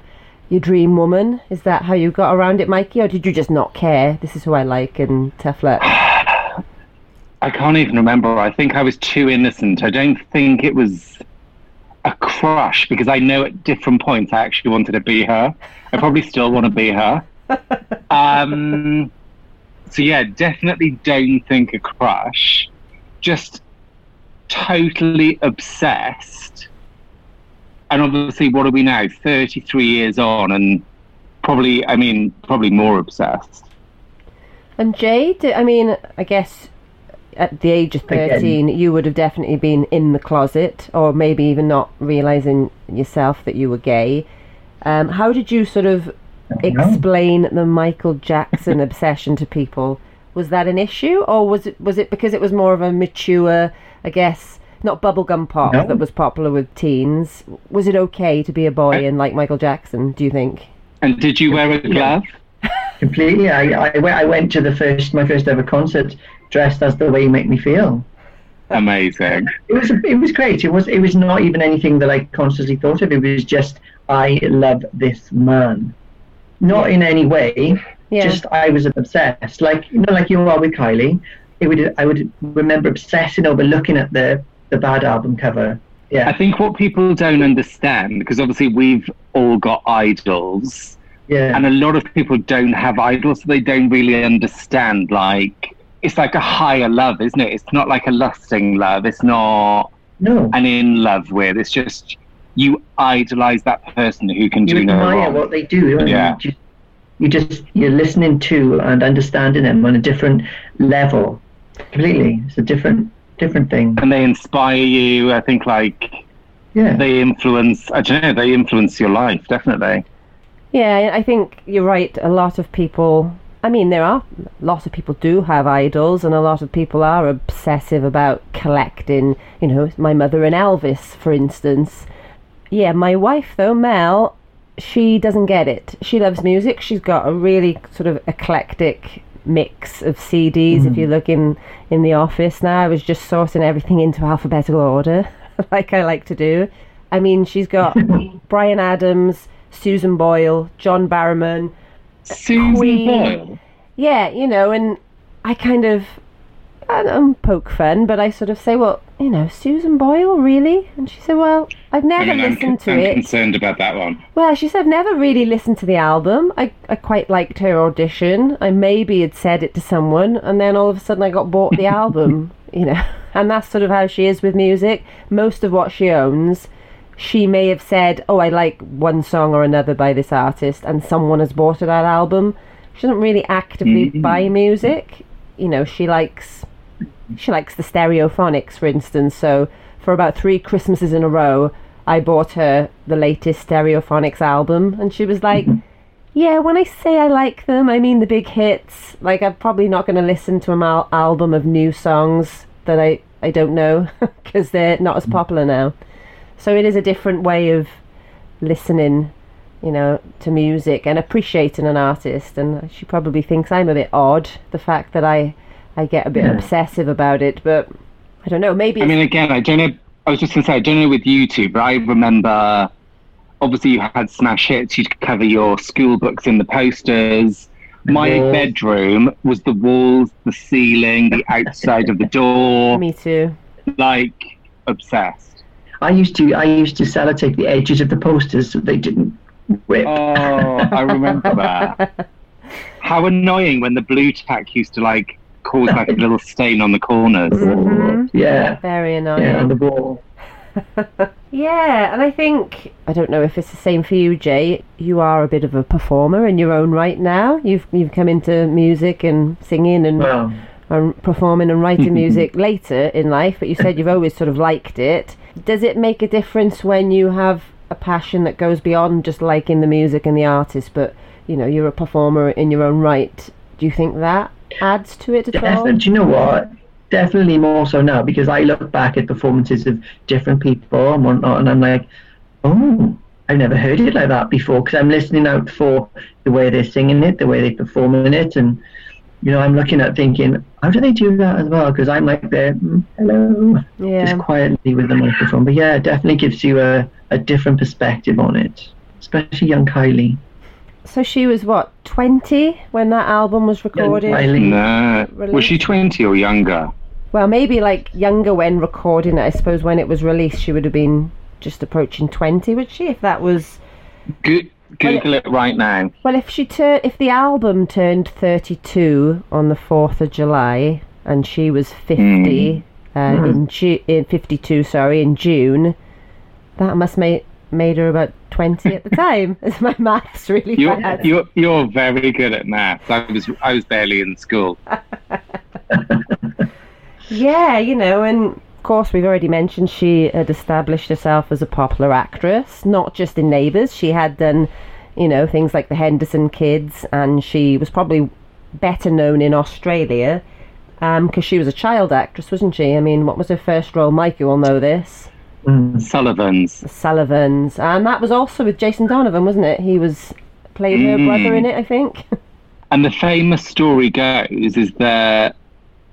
your dream woman? Is that how you got around it, Mikey? Or did you just not care? This is who I like and tough luck. I can't even remember. I think I was too innocent. I don't think it was a crush because I know at different points I actually wanted to be her. I probably still want to be her. Um, so yeah, definitely don't think a crush. Just totally obsessed. And obviously, what are we now? Thirty-three years on, and probably, I mean, probably more obsessed. And Jay, did, I mean, I guess at the age of Again. 13, you would have definitely been in the closet, or maybe even not realizing yourself that you were gay. Um, how did you sort of explain the Michael Jackson obsession to people? Was that an issue, or was it was it because it was more of a mature, I guess, not bubblegum pop No. that was popular with teens? Was it okay to be a boy and like Michael Jackson? Do you think? And did you wear a glove? Completely. I, I, went, I went to the first, my first ever concert dressed as the way you make me feel. Amazing. It was it was great. It was it was not even anything that I consciously thought of. It was just I love this man. Not in any way, Yeah. just I was obsessed. Like you know, like you are with Kylie. It would I would remember obsessing over looking at the the bad album cover. Yeah. I think what people don't understand, because obviously we've all got idols, yeah, and a lot of people don't have idols, so they don't really understand. Like, it's like a higher love, isn't it? It's not like a lusting love. It's not no. an in love with. It's just you idolize that person who can You do no admire wrong. what they do. and Yeah. You just, you just you're listening to and understanding them on a different level. Completely, it's a different different thing. and they inspire you. I think like Yeah. they influence. I don't know. They influence your life definitely. Yeah, I think you're right. A lot of people, I mean, there are a lot of people do have idols, and a lot of people are obsessive about collecting. You know, my mother and Elvis, for instance. Yeah, my wife though, Mel, she doesn't get it. She loves music. She's got a really sort of eclectic mix of CDs. If mm. you look in in the office now, I was just sorting everything into alphabetical order, like I like to do. I mean, she's got Bryan Adams, Susan Boyle, John Barrowman. Susan Queen. Boyle. Yeah, you know, and I kind of, I don't poke fun, but I sort of say, well, you know, Susan Boyle, really? And she said, well, I've never I mean, I'm, listened to I'm it. concerned about that one. Well, she said, I've never really listened to the album. I, I quite liked her audition. I maybe had said it to someone, and then all of a sudden I got bought the album, you know. And that's sort of how she is with music. Most of what she owns, she may have said, oh, I like one song or another by this artist, and someone has bought her that album. She doesn't really actively mm-hmm. buy music. You know, she likes she likes the stereophonics, for instance. So for about three Christmases in a row, I bought her the latest stereophonics album, and she was like, mm-hmm. "Yeah, when I say I like them, I mean the big hits. Like I'm probably not going to listen to an al- album of new songs that I I don't know because they're not as mm-hmm. popular now. So it is a different way of listening." You know, to music and appreciating an artist, and she probably thinks I'm a bit odd. The fact that I, I get a bit Yeah. obsessive about it, but I don't know. Maybe I mean, again, I don't know. I was just going to say, I don't know with YouTube, but I remember obviously you had smash hits. You'd cover your school books in the posters. My walls. bedroom was the walls, the ceiling, the outside of the door. me too. Like obsessed. I used to I used to sellotape the edges of the posters so they didn't rip. Oh, I remember that. How annoying when the blue tack used to like cause like a little stain on the corners. Mhm. Yeah, Very annoying. yeah, on the wall. Yeah, and I think I don't know if it's the same for you, Jay. You are a bit of a performer in your own right now. You've you've come into music and singing and, Well, and performing and writing music later in life, but you said you've always sort of liked it. Does it make a difference when you have a passion that goes beyond just liking the music and the artist, but you know you're a performer in your own right? Do you think that adds to it at all? Do you know what? Definitely more so now because I look back at performances of different people and whatnot, and I'm like, oh, I've never heard it like that before because I'm listening out for the way they're singing it, the way they're performing it, and you know, I'm looking at thinking, how do they do that as well? Because I'm like there, mm, hello, Yeah. just quietly with the microphone. But yeah, it definitely gives you a, a different perspective on it, especially young Kylie. So she was what twenty when that album was Young recorded. Kylie. No. Was she 20 or younger? Well, maybe like younger when recording it. I suppose when it was released, she would have been just approaching twenty, would she? If that was Go- Google it right now. well, if she tur- if the album turned thirty-two on the fourth of July and she was fifty uh, in Ju- in fifty-two, sorry, in June, that must make made her about twenty at the time. As my maths really You're, bad. you're, you're very good at maths. I was, I was barely in school. Yeah, you know, and course we've already mentioned she had established herself as a popular actress, not just in Neighbours. She had done, you know, things like the Henderson Kids, and she was probably better known in Australia because she was a child actress, wasn't she? I mean, what was her first role? Mike, you all know this. Mm. Sullivan's. The Sullivans, and that was also with Jason Donovan, wasn't it? He was played her Mm. brother in it, I think. And the famous story goes is that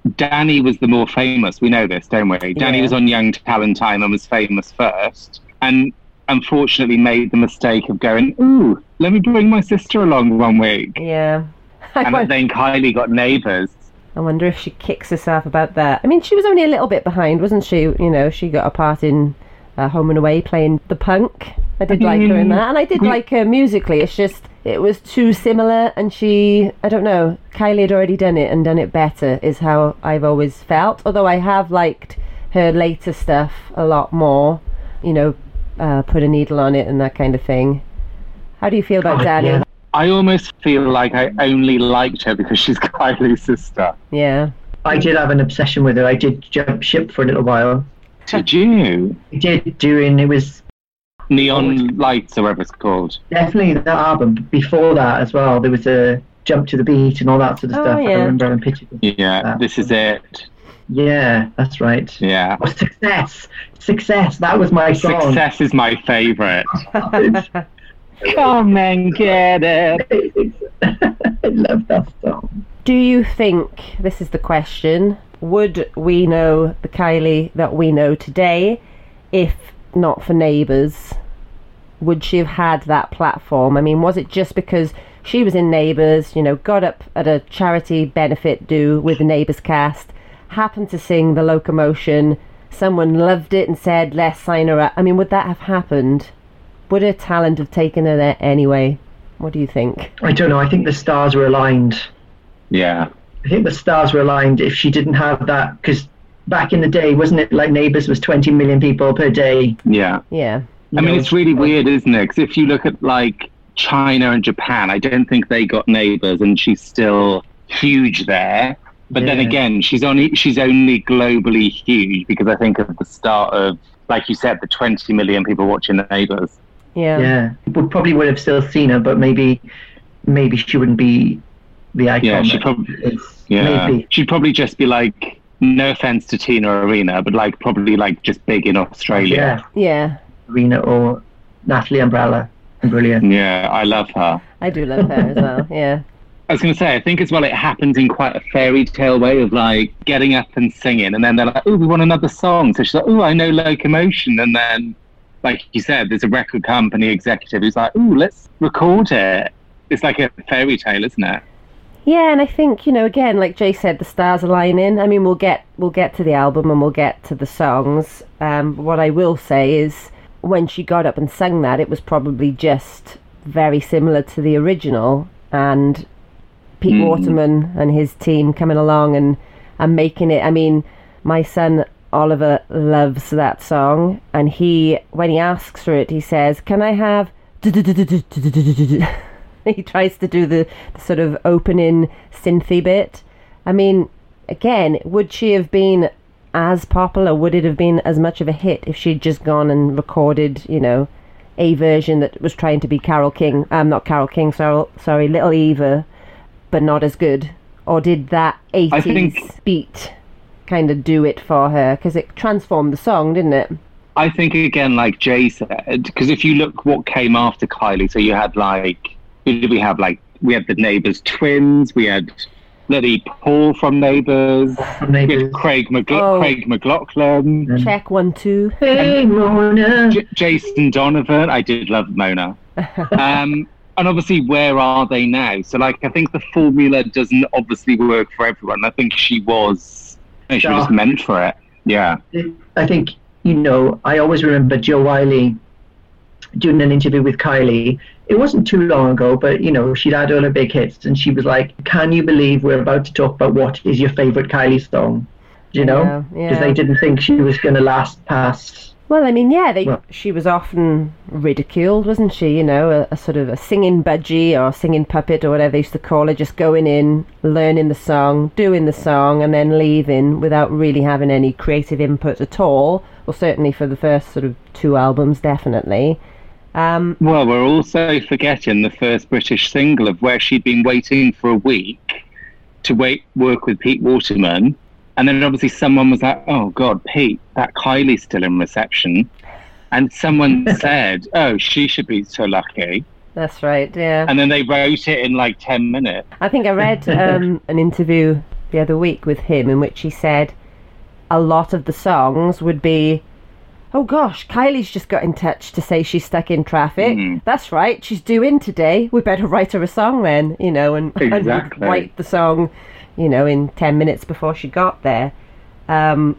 Dannii was the more famous. We know this, don't we? Dannii Yeah. was on Young Talent Time and was famous first. And unfortunately made the mistake of going, "Ooh, let me bring my sister along one week," Yeah. I, and then Kylie got neighbours. I wonder if she kicks herself about that. I mean, she was only a little bit behind, wasn't she? You know, she got a part in uh, Home and Away playing the punk. I did like her in that, and I did like her musically. It's just it was too similar, and she, I don't know, Kylie had already done it and done it better. Is how I've always felt. Although I have liked her later stuff a lot more. You know, uh, put a needle on it and that kind of thing. How do you feel about Dannii? yeah. I almost feel like I only liked her because she's Kylie's sister. yeah. I did have an obsession with her. I did jump ship for a little while. Did you? I did during it was Neon Nights, or whatever it's called. definitely that album. Before that as well, there was a jump to the beat and all that sort of Oh, stuff. yeah. I remember having pictures. of- Yeah, this is it. Yeah, that's right. Yeah. Oh, success, success. That was my song. Success is my favourite. Come and get it. I love that song. Do you think, this is the question, would we know the Kylie that we know today if not for Neighbours? Would she have had that platform? I mean, was it just because she was in Neighbours, you know, got up at a charity benefit do with the Neighbours cast, happened to sing The Locomotion, someone loved it and said, let's sign her up? I mean, would that have happened? Would her talent have taken her there anyway? What do you think? I don't know. I think the stars were aligned. Yeah. I think the stars were aligned if she didn't have that because back in the day, wasn't it like Neighbours was 20 million people per day? Yeah. Yeah. you I mean, it's really weird, isn't it? Because if you look at like China and Japan, I don't think they got neighbors, and she's still huge there. But then again, she's only she's only globally huge because I think of the start of, like you said, the 20 million people watching neighbors. Yeah. Yeah, we probably would have still seen her, but maybe, maybe she wouldn't be the icon. Yeah, she that probably- Yeah, Maybe. she'd probably just be like, no offense to Tina Arena, but like probably like just big in Australia. Yeah, Yeah. Arena or Natalie Imbruglia. Brilliant. Yeah, I love her. I do love her as well. Yeah. I was going to say, I think as well, it happens in quite a fairy tale way of like getting up and singing, and then they're like, "Oh, we want another song." So she's like, "Oh, I know Locomotion," and then, like you said, there's a record company executive who's like, "Oh, let's record it." It's like a fairy tale, isn't it? Yeah, and I think you know, again, like Jay said, the stars aligning. I mean, we'll get we'll get to the album and we'll get to the songs. Um, what I will say is, when she got up and sang that, it was probably just very similar to the original, and Pete Mm. Waterman and his team coming along and and making it. I mean, my son Oliver loves that song, and he when he asks for it, he says, "Can I have?" he tries to do the, the sort of opening synthy bit. I mean, again, would she have been as popular? Would it have been as much of a hit if she'd just gone and recorded, you know, a version that was trying to be Carole King? Um, not Carole King, sorry, sorry, Little Eva, but not as good. Or did that 80s think- beat kind of do it for her? Because it transformed the song, didn't it? I think again, like Jay said, because if you look what came after Kylie, so you had like, who did we have? Like we had the Neighbours twins, we had Letty Paul from Neighbours, From we had Neighbours. Craig, McLa- Oh. Craig McLachlan. Check one, two. Hey, Mona. J- Jason Donovan. I did love Mona. Um, and obviously, where are they now? So, like, I think the formula doesn't obviously work for everyone. I think she was, she was meant for it. Yeah. I think, you know, I always remember Jo Whiley doing an interview with Kylie. It wasn't too long ago, but, you know, she'd had all her big hits, and she was like, Can you believe we're about to talk about what is your favourite Kylie song? You know? Yeah, Because yeah. they didn't think she was going to last past. Well, I mean, yeah, they, Well- she was often ridiculed, wasn't she? You know, a, a sort of a singing budgie or singing puppet or whatever they used to call her, just going in, learning the song, doing the song, and then leaving without really having any creative input at all. Well, certainly for the first sort of two albums, definitely. Um, Well, we're also forgetting the first British single of where she'd been waiting for a week to wait work with Pete Waterman. And then obviously someone was like, oh, God, Pete, that Kylie's still in reception. And someone said, oh, she should be so lucky. that's right, yeah. And then they wrote it in like 10 minutes. I think I read um, an interview the other week with him in which he said a lot of the songs would be Oh gosh, Kylie's just got in touch to say she's stuck in traffic. Mhm. That's right, she's due in today. We better write her a song then, you know, and, and write the song, you know, in 10 minutes before she got there. Um,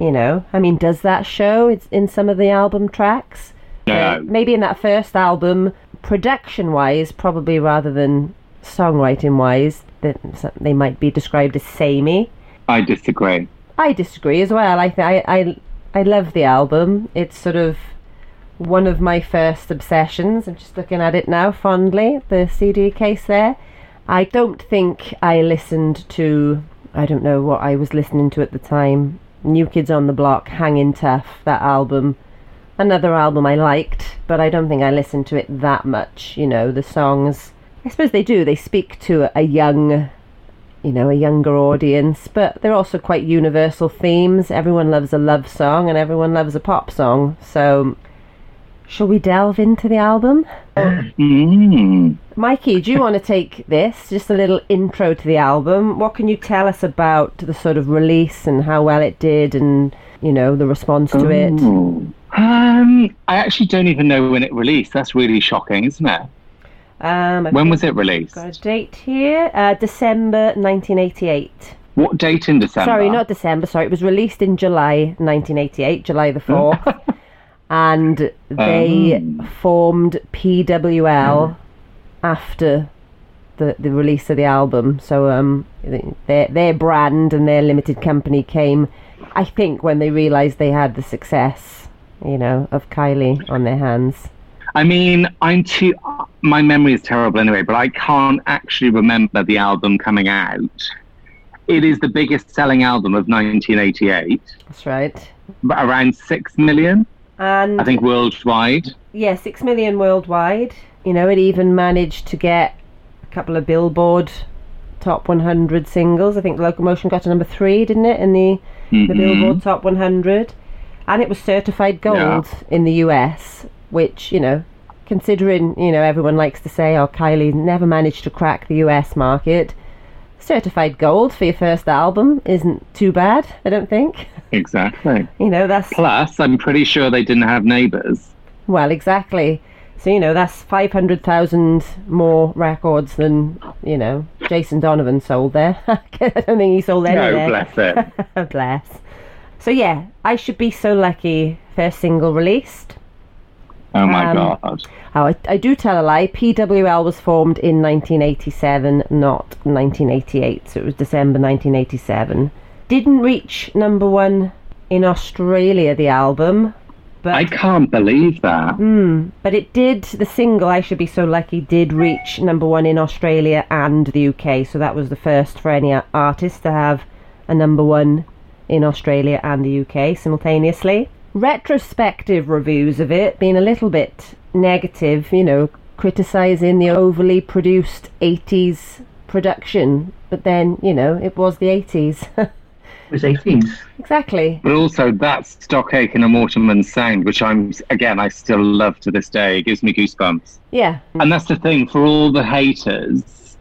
you know, I mean, does that show it's in some of the album tracks? Uh, No. maybe in that first album, production wise, probably rather than songwriting wise, that they might be described as samey. I disagree. I disagree as well. I th- I I I love the album. It's sort of one of my first obsessions. I'm just looking at it now fondly. The CD case there. I don't think I listened to. I don't know what I was listening to at the time. New Kids on the Block, Hanging Tough. That album. Another album I liked, but I don't think I listened to it that much. You know, the songs. I suppose they do. They speak to a young you know, a younger audience, but they're also quite universal themes. Everyone loves a love song and everyone loves a pop song. So, shall we delve into the album? Mm. Mikey, do you want to take this? Just a little intro to the album. What can you tell us about the sort of release and how well it did and, you know, the response to it? Um, I actually don't even know when it released. That's really shocking, isn't it? Um, When was it released? got a date here. Uh, December 1988. What date in December? Sorry, not December. Sorry, it was released in July 1988, July the 4th. and they Um. formed PWL after the the release of the album. So um, their their brand and their limited company came, I think, when they realised they had the success, you know, of Kylie on their hands. I mean, I'm too. My memory is terrible anyway, but I can't actually remember the album coming out. It is the biggest selling album of 1988, That's right. around six million, And I think, worldwide. yeah, six million worldwide. You know, it even managed to get a couple of Billboard top 100 singles. I think Locomotion got to number three, didn't it, in the the Mhm. Billboard Top 100, and it was certified gold in the US. Which you know, considering you know everyone likes to say, "Oh, Kylie never managed to crack the US market." Certified gold for your first album isn't too bad, I don't think. Exactly. You know, that's Plus, I'm pretty sure they didn't have neighbours. Well, exactly. So, you know, that's 500,000 more records than, you know, Jason Donovan sold there. I don't think he sold any No, there. bless it. Bless. So, yeah, I Should Be So Lucky, first single released. Oh my Um, god. Oh, I, I do tell a lie. PWL was formed in 1987, not 1988. So it was December 1987. Didn't reach number one in Australia, the album. But I can't believe that. but it did, the single, I Should Be So Lucky, did reach number one in Australia and the UK. So that was the first for any artist to have a number one in Australia and the UK simultaneously. Retrospective reviews of it being a little bit negative, you know, criticising the overly produced 80s production. But then, you know, it was the 80s. It was 80s. exactly. But also that Stock Aitken and a Waterman sound, which I'm again I still love to this day, it gives me goosebumps. Yeah. And that's the thing for all the haters,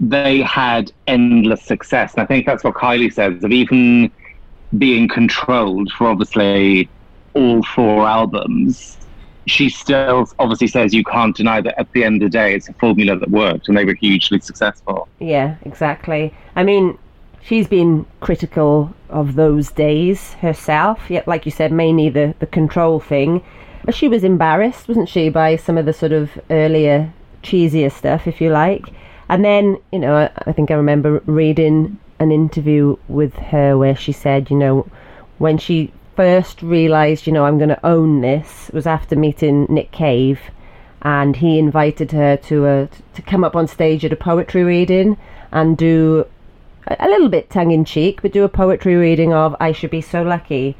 they had endless success. And I think that's what Kylie says of even being controlled for obviously all four albums. She still obviously says you can't deny that at the end of the day it's a formula that worked and they were hugely successful. Yeah, exactly. I mean, she's been critical of those days herself. Yet, like you said, mainly the the control thing. But she was embarrassed, wasn't she, by some of the sort of earlier cheesier stuff, if you like. And then, you know, I, I think I remember reading an interview with her where she said, you know, when she first realised, you know, I'm going to own this, was after meeting Nick Cave, and he invited her to to come up on stage at a poetry reading and do a, little bit tongue in cheek, but do a poetry reading of "I Should Be So Lucky."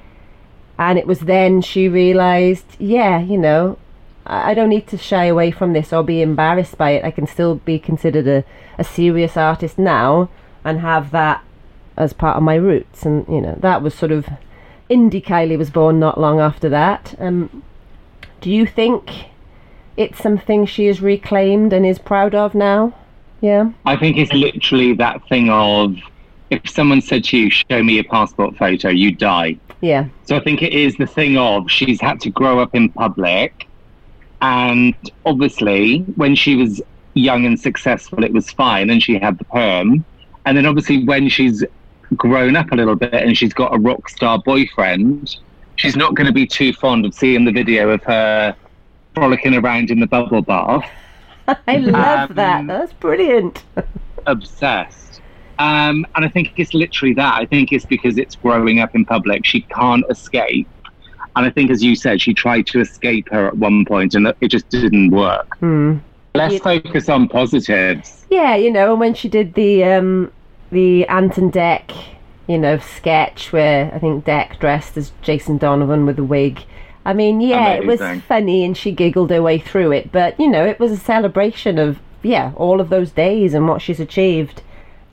And it was then she realised, yeah, you know, I don't need to shy away from this or be embarrassed by it. I can still be considered a, a serious artist now and have that as part of my roots. And, you know, that was sort of. Indie Kylie was born not long after that. Um, do you think it's something she has reclaimed and is proud of now? Yeah. I think it's literally that thing of if someone said to you, "Show me your passport photo," you die. Yeah. So I think it is the thing of she's had to grow up in public. And obviously, when she was young and successful, it was fine and she had the perm. And then obviously, when she's grown up a little bit and she's got a rock star boyfriend, she's not going to be too fond of seeing the video of her frolicking around in the bubble bath. I love Um, that. That's brilliant. obsessed. Um, and I think it's literally that. I think it's because it's growing up in public. She can't escape. And I think, as you said, she tried to escape her at one point and it just didn't work. Hmm. Let's You- focus on positives. Yeah, you know, and when she did the um the Ant and Dec, you know, sketch where I think Dec dressed as Jason Donovan with a wig. I mean, yeah, it was funny and she giggled her way through it, but you know, it was a celebration of yeah, all of those days and what she's achieved.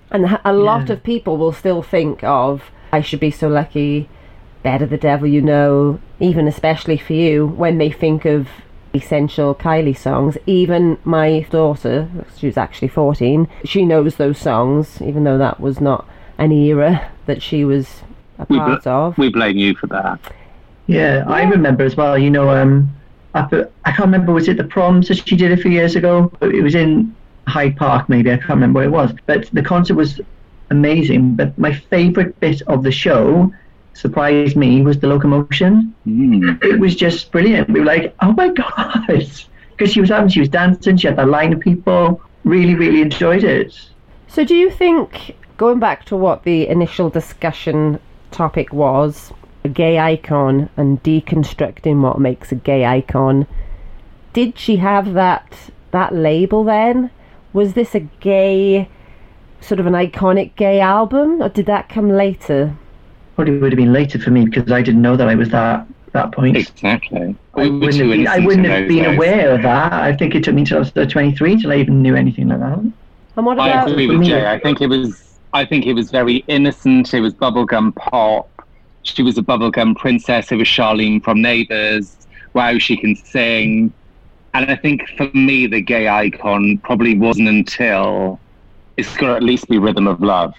And a- a lot Yeah. of people will still think of I should be so lucky, better the devil you know, even especially for you when they think of essential Kylie songs. Even my daughter, she's actually 14, she knows those songs, even though that was not an era that she was a We, bl- part of. we blame you for that. Yeah, I remember as well. You know, um, up at, I can't remember was it the proms that she did a few years ago. It was in Hyde Park, maybe I can't remember where it was. But the concert was amazing. But my favourite bit of the show, surprised me, was the locomotion. Mm. It was just brilliant. We were like, oh my god, because she was having, she was dancing. She had that line of people. Really, really enjoyed it. So, do you think, going back to what the initial discussion topic was, a gay icon and deconstructing what makes a gay icon, did she have that that label then? Was this a gay, sort of an iconic gay album, or did that come later? Probably would have been later for me because I didn't know that I was that that point. Exactly. I We wouldn't have been, I wouldn't have been days. aware of that. I think it took me until I was uh, 23 till I even knew anything like that. And what about I agree with me- Jay. I think it was. I think it was very innocent. It was bubblegum pop. She was a bubblegum princess. It was Charlene from Neighbours. Wow, she can sing. And I think for me, the gay icon probably wasn't until it's got to at least be Rhythm of Love.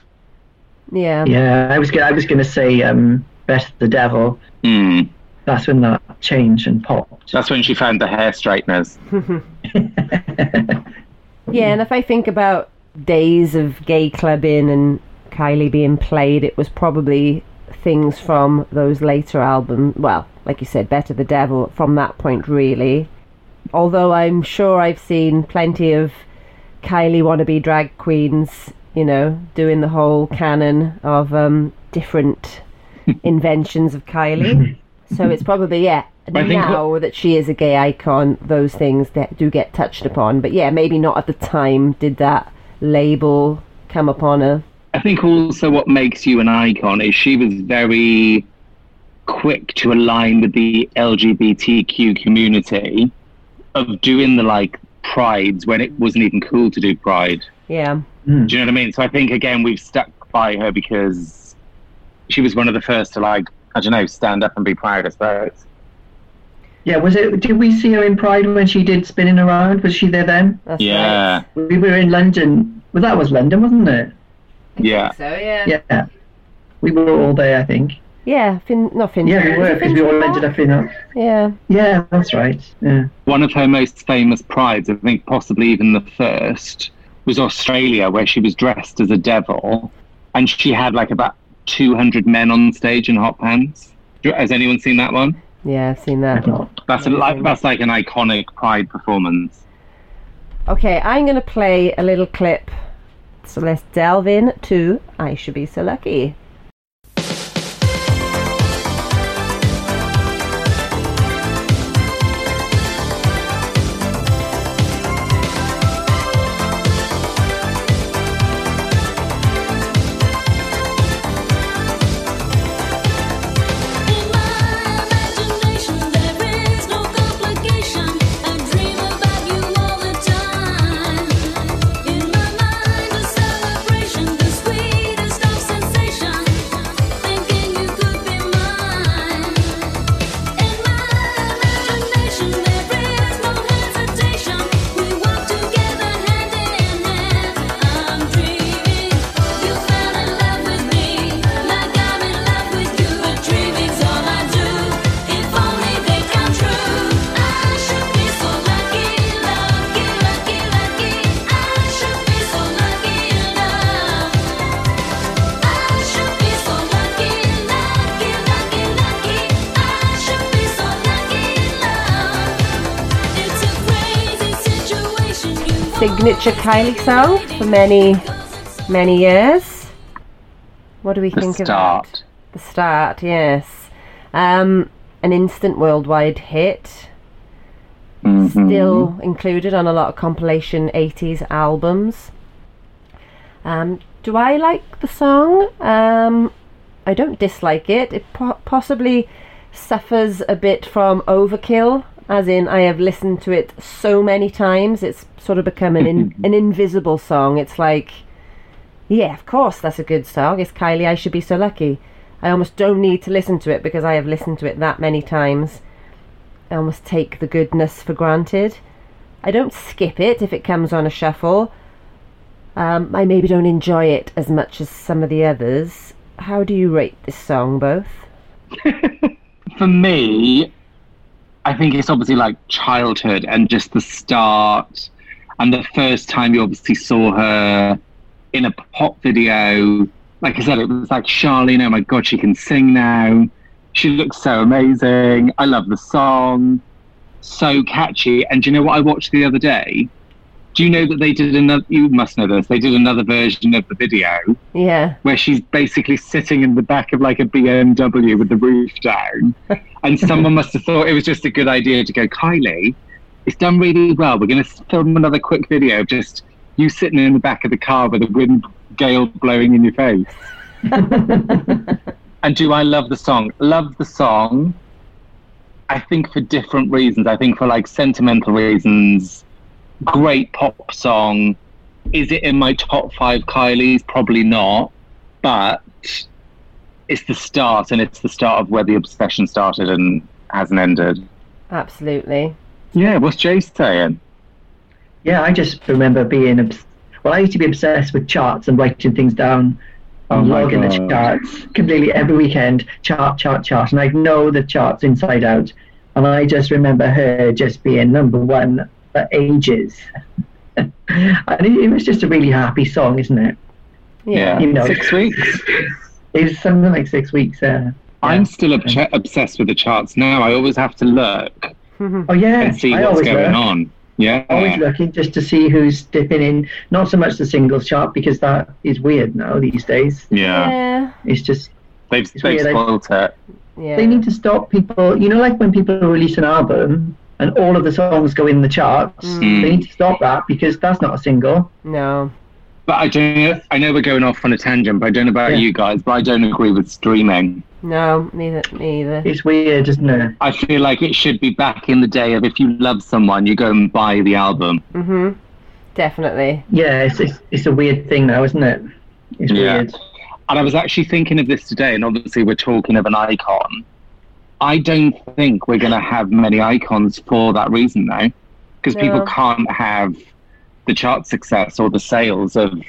Yeah? Yeah, I was gonna, I was going to say um, Best the Devil. Mm. That's when that changed and popped. That's when she found the hair straighteners. Yeah, and if I think about days of gay clubbing and Kylie being played, it was probably things from those later albums. Well, like you said, Better the Devil from that point, really. Although I'm sure I've seen plenty of Kylie wannabe drag queens, you know, doing the whole canon of um, different inventions of Kylie. So it's probably, yeah, now that she is a gay icon, those things that do get touched upon. But yeah, maybe not at the time did that label come upon her. I think also what makes you an icon is she was very quick to align with the LGBTQ community of doing the like prides when it wasn't even cool to do pride. Yeah. Mm. Do you know what I mean? So I think again we've stuck by her because she was one of the first to like I don't know stand up and be proud. I suppose. Yeah, was it? Did we see her in Pride when she did spinning around? Was she there then? That's Yeah, right. We were in London. Well, that was London, wasn't it? yeah. So yeah. Yeah, we were all there, I think. Yeah, fin- not Finsbury. Yeah, we were because we all ended up in. A, Yeah. yeah, that's right. Yeah. One of her most famous prides, I think possibly even the first, was Australia, where she was dressed as a devil, and she had like about two hundred men on stage in hot pants. Has anyone seen that one? Yeah, I've seen that. That's a, like that's like an iconic pride performance. Okay, I'm going to play a little clip. So let's delve in to I Should Be So Lucky. Signature Kylie song for many, many years. What do we The think of it? The start. that? The start, yes. Um, an instant worldwide hit. Mhm. Still included on a lot of compilation 80s albums. Um, do I like the song? Um, I don't dislike it. It po- possibly suffers a bit from overkill, as in I have listened to it so many times. It's sort of become an in- an invisible song. It's like, yeah, of course that's a good song. It's Kylie. I should be so lucky. I almost don't need to listen to it because I have listened to it that many times. I almost take the goodness for granted. I don't skip it if it comes on a shuffle. Um, I maybe don't enjoy it as much as some of the others. How do you rate this song, both? For me, I think it's obviously like childhood and just the start and the first time you obviously saw her in a pop video. Like I said, it was like Charlene, oh my god, she can sing now. She looks so amazing. I love the song. So catchy. And do you know what I watched the other day? Do you know that they did another you must know this, they did another version of the video Yeah. where she's basically sitting in the back of like a BMW with the roof down. And someone must have thought it was just a good idea to go, Kylie, it's done really well. We're going to film another quick video of just you sitting in the back of the car with a wind gale blowing in your face. and do I love the song? Love the song. I think for different reasons. I think for like sentimental reasons, great pop song. Is it in my top five Kylie's? Probably not. But it's the start, and it's the start of where the obsession started and hasn't ended. Absolutely. Yeah, what's Jace saying? Yeah, I just remember being obs- well. I used to be obsessed with charts and writing things down, Oh and my logging the charts completely every weekend. Chart, chart, chart, and I know the charts inside out. And I just remember her just being number one for ages. and it, it was just a really happy song, isn't it? Yeah. You know. Six weeks. It was something like six weeks. Uh, I'm still obs- obsessed with the charts now. I always have to look oh yeah, and see I what's always going look. on. Yeah. always looking just to see who's dipping in. Not so much the singles chart because that is weird now these days. Yeah. Yeah. It's just They've, It's they've weird, I- spoiled it. Yeah. they need to stop people. You know, like when people release an album and all of the songs go in the charts. Mm. They need to stop that because that's not a single. No. But I don't know. I know we're going off on a tangent, but I don't know about Yeah. you guys, but I don't agree with streaming. No. Neither. Neither. It's weird, isn't it? I feel like it should be back in the day of if you love someone, you go and buy the album. Mhm. Definitely. Yeah, it's, it's it's a weird thing now, isn't it? It's Yeah. weird. And I was actually thinking of this today, and obviously we're talking of an icon. I don't think we're going to have many icons for that reason though, because people can't have the chart success or the sales of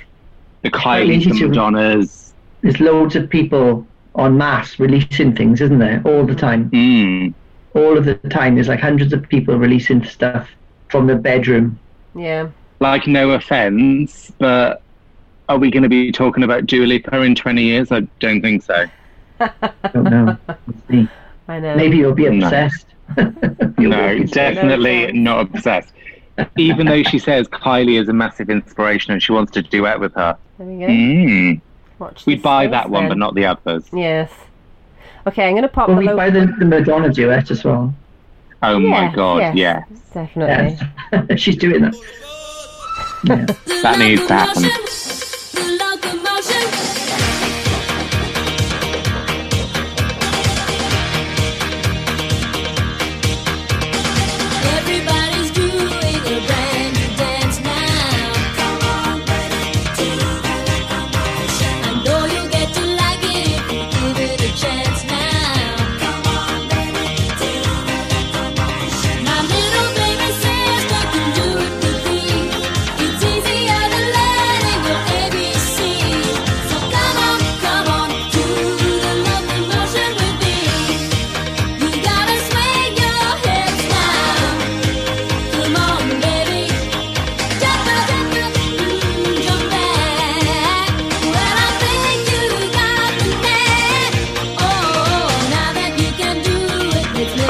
the quite Kylie, easy the Madonnas. There's loads of people on mass releasing things, isn't there? All the time. Mm. All of the time. There's like hundreds of people releasing stuff from the bedroom. Yeah. Like, no offense, but are we going to be talking about Dua Lipa in 20 years? I don't think so. I don't know. Let's see. I know. Maybe you'll be obsessed. You'll No, be- definitely not obsessed. Even though she says Kylie is a massive inspiration and she wants to duet with her. There we go. Mm. Watch We'd buy that one, then. but not the others. Yes. Okay, I'm going to pop Well, the we local. buy the, the Madonna duet as well. Oh yeah, my god, yes, yeah. Definitely. Yes. She's doing that. Yeah. That needs to happen.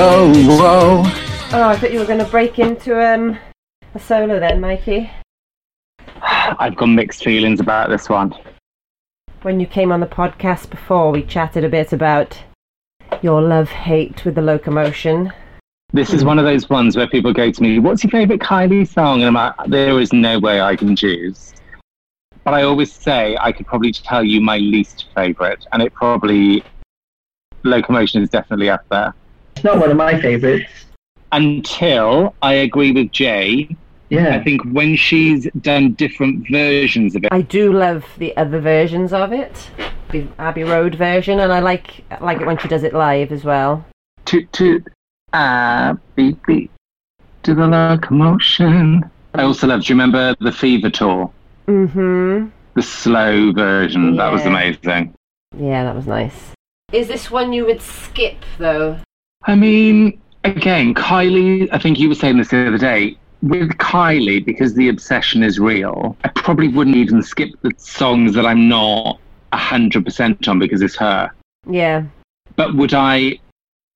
Oh, whoa. Oh, I thought you were going to break into um a solo then, Mikey. I've got mixed feelings about this one. When you came on the podcast before, we chatted a bit about your love hate with the locomotion. This is one of those ones where people go to me, What's your favourite Kylie song? And I'm like, There is no way I can choose. But I always say I could probably tell you my least favourite, and it probably, Locomotion is definitely up there. It's not one of my favourites. Until I agree with Jay, Yeah. I think when she's done different versions of it, I do love the other versions of it, the Abbey Road version, and I like like it when she does it live as well. toot toot, ah, beep beep, to the locomotion. I also love, do you remember the Fever Tour? Mm-hmm. The slow version, that was amazing. Yeah, that was nice. Is this one you would skip though? I mean, again, Kylie, I think you were saying this the other day. With Kylie, because the obsession is real, I probably wouldn't even skip the songs that I'm not 100% on because it's her. Yeah. But would I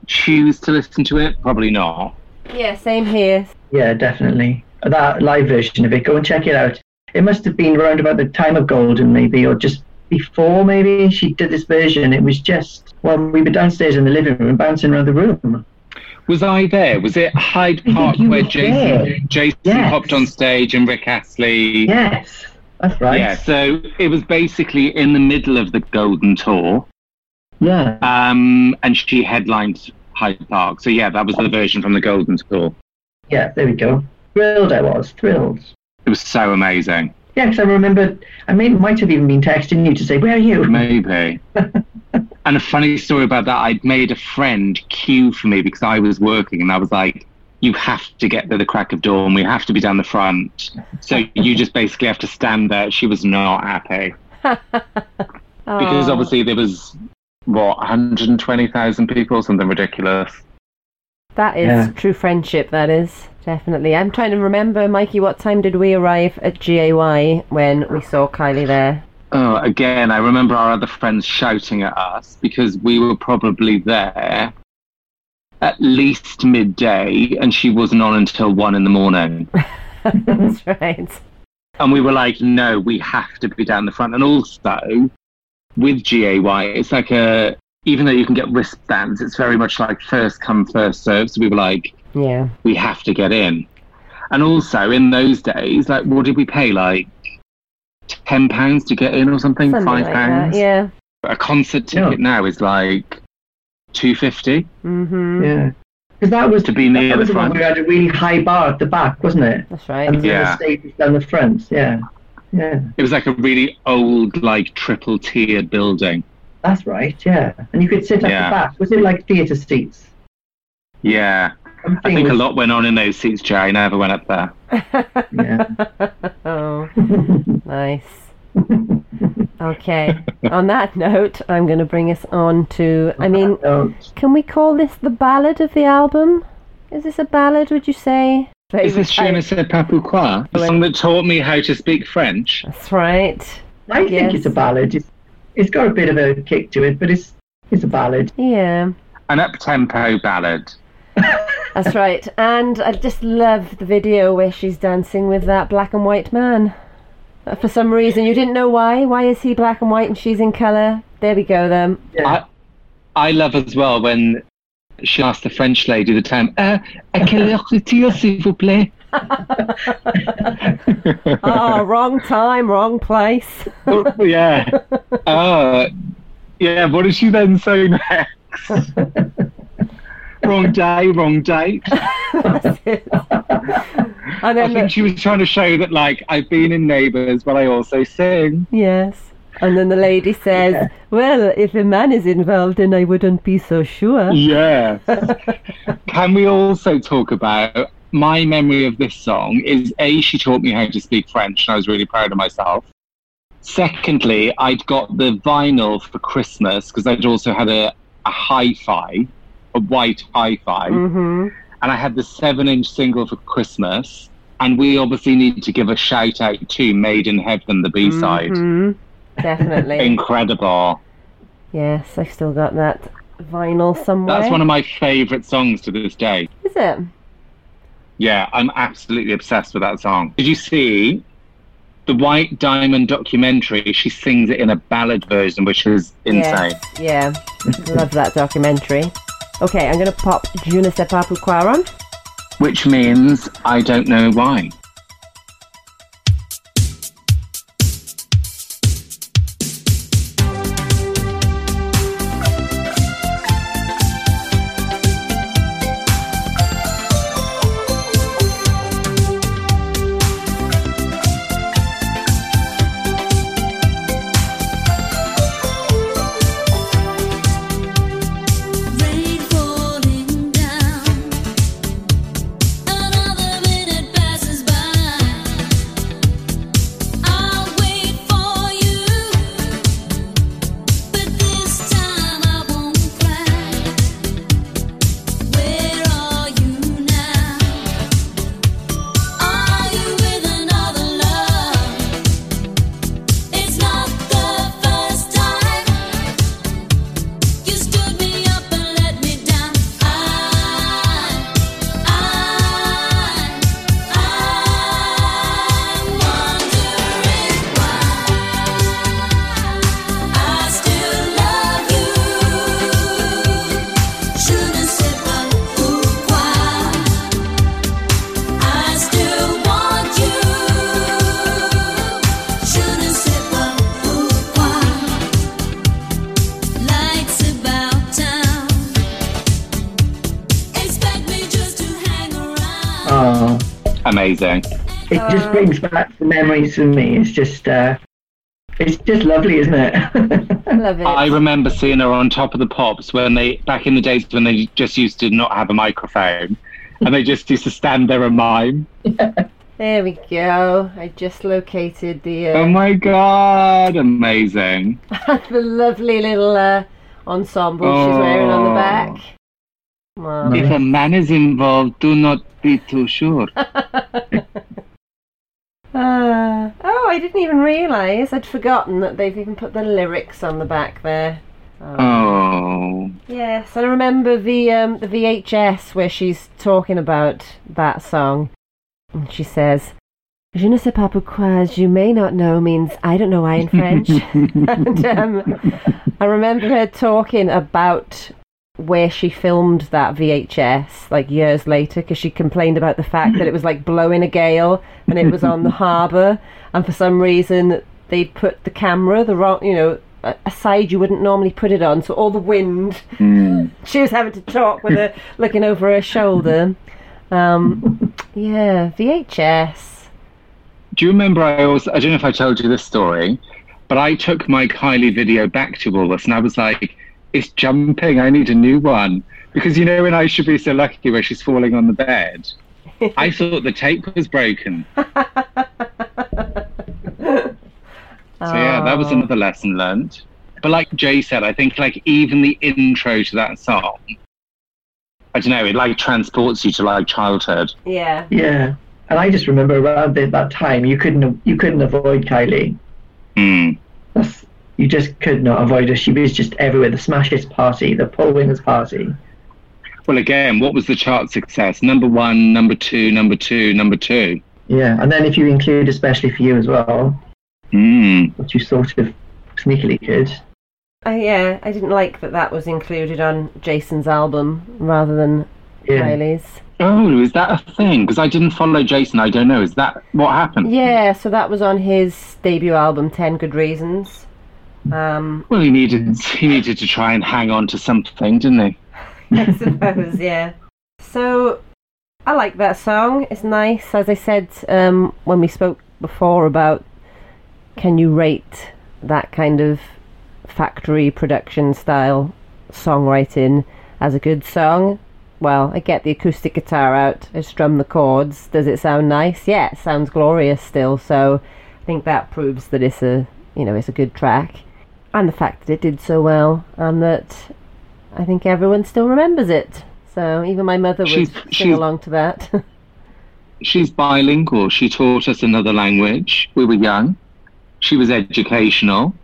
choose to listen to it? Probably not. Yeah, same here. Yeah, definitely. That live version of it, go and check it out. It must have been around about the time of Golden, maybe, or just before, maybe. She did this version. It was just, well, we were downstairs in the living room, bouncing around the room. Was I there? Was it Hyde Park where Jason. Jason Yes. hopped on stage and Rick Astley? Yes, that's right. Yeah, so it was basically in the middle of the Golden Tour, Yeah. um, and she headlined Hyde Park. So yeah, that was the version from the Golden Tour. Yeah, there we go. Thrilled I was, thrilled. It was so amazing. Yeah, because I remember, I may, might have even been texting you to say, where are you? Maybe. and a funny story about that, I'd made a friend queue for me because I was working, and I was like, "You have to get to the crack of dawn. We have to be down the front." So you just basically have to stand there. She was not happy because ah. obviously there was what 120,000 people, something ridiculous. that is Yeah. true friendship. That is definitely. I'm trying to remember, Mikey. What time did we arrive at GAY when we saw Kylie there? Oh, again, I remember our other friends shouting at us because we were probably there at least midday, and she wasn't on until one in the morning. That's right. And we were like, no, we have to be down the front. And also, with GAY, it's like a, even though you can get wristbands, it's very much like first come, first serve. So we were like, Yeah. we have to get in. And also, in those days, like, what did we pay? Like, £10 to get in or something? Something £5? like that. Yeah. A concert ticket Yeah. now is like 250 Mm-hmm. Yeah. Because that was, to be near that the was the one front. where we had a really high bar at the back, wasn't it? That's right. And then Yeah. the stage was down the front. Yeah. Yeah. It was like a really old, like, triple tiered building. That's right. Yeah. And you could sit at Yeah. the back. Was it like theatre seats? Yeah. I think a lot went on in those seats, Jay. I never went up there. Yeah. oh, nice. Okay. On that note, I'm going to bring us on to. I mean, can we call this the ballad of the album? Is this a ballad? Would you say? Is this Je ne sais pas pourquoi? The song that taught me how to speak French? That's right. I think it's a ballad. It's, it's got a bit of a kick to it, but it's it's a ballad. Yeah. An up tempo ballad. That's right. And I just love the video where she's dancing with that black and white man. Uh, For some reason, you didn't know why. Why is he black and white and she's in colour? There we go, then. Yeah. I love as well when she asked the French lady the time, uh, à quelle heure est-il, s'il vous plaît? oh, wrong time, wrong place. Oh, yeah. Uh, yeah, what did she then say next? Wrong day, wrong date. That's it. And I then, think she was trying to show that, like, I've been in Neighbours, but I also sing. yes. And then the lady says, Well, if a man is involved, then I wouldn't be so sure. Yeah. Can we also talk about my memory of this song? Is A, she taught me how to speak French, and I was really proud of myself. Secondly, I'd got the vinyl for Christmas because I'd also had a, a hi fi, a white hi fi, hmm and I had the seven inch single for Christmas. And we obviously need to give a shout out to Made in Heaven, the B side. hmm Definitely. Incredible. yes, I've still got that vinyl somewhere. That's one of my favourite songs to this day. Is it? Yeah, I'm absolutely obsessed with that song. Did you see the White Diamond documentary, she sings it in a ballad version, which is insane. Yeah, yeah. love that documentary. Okay, I'm going to pop Je ne on. Which means I don't know why. Amazing. it just brings back the memories for me. It's just, uh, it's just lovely, isn't it? Love it. I remember seeing her on top of the pops when they back in the days when they just used to not have a microphone, and they just used to stand there and mime. There we go. I just located the Oh uh, my god, amazing! the lovely little uh, ensemble she's wearing on the Oh. back. If a man is involved, do not be too sure. Uh, oh, I didn't even realise. I'd forgotten that they've even put the lyrics on the back there. Oh, Yes, I remember the um, the VHS where she's talking about that song. And she says, Je ne sais pas pourquoi, you may not know means I don't know why in French. and um, I remember her talking about where she filmed that VHS like years later because she complained about the fact that it was like blowing a gale and it was on the harbour. And for some reason they'd put the camera the wrong you know a side you wouldn't normally put it on so all the wind she was having to talk with her looking over her shoulder. Um yeah VHS do you remember? I also I don't know if I told you this story, but I took my Kylie video back to Woolworths, and I was like, "It's jumping. I need a new one." Because you know when I should be so lucky where she's falling on the bed. I thought the tape was broken. So yeah, that was another lesson learned. But like Jay said, I think like even the intro to that song, I don't know, it like transports you to like childhood. yeah yeah. And I just remember around the, that time, you couldn't, you couldn't avoid Kylie. Mm. That's, you just could not avoid her. She was just everywhere. The Smash Hits party, the Poll Winners party. Well, again, what was the chart success? Number one, number two, number two, number two. Yeah, and then if you include especially for you as well, Mm. which you sort of sneakily could. Uh, yeah, I didn't like that that was included on Jason's album rather than Yeah. Kylie's. Oh, is that a thing? Because I didn't follow Jason. I don't know. Is that what happened? Yeah, so that was on his debut album, Ten Good Reasons. Um, Well, he needed he needed to try and hang on to something, didn't he? I suppose, yeah. So I like that song. It's nice. As I said um, when we spoke before about can you rate that kind of factory production style songwriting as a good song? Well, I get the acoustic guitar out, I strum the chords. Does it sound nice? Yeah, it sounds glorious still. So I think that proves that it's a you know it's a good track, and the fact that it did so well, and that I think everyone still remembers it. So even my mother would She's- sing she's- along to that. She's bilingual. She taught us another language. We were young. She was educational.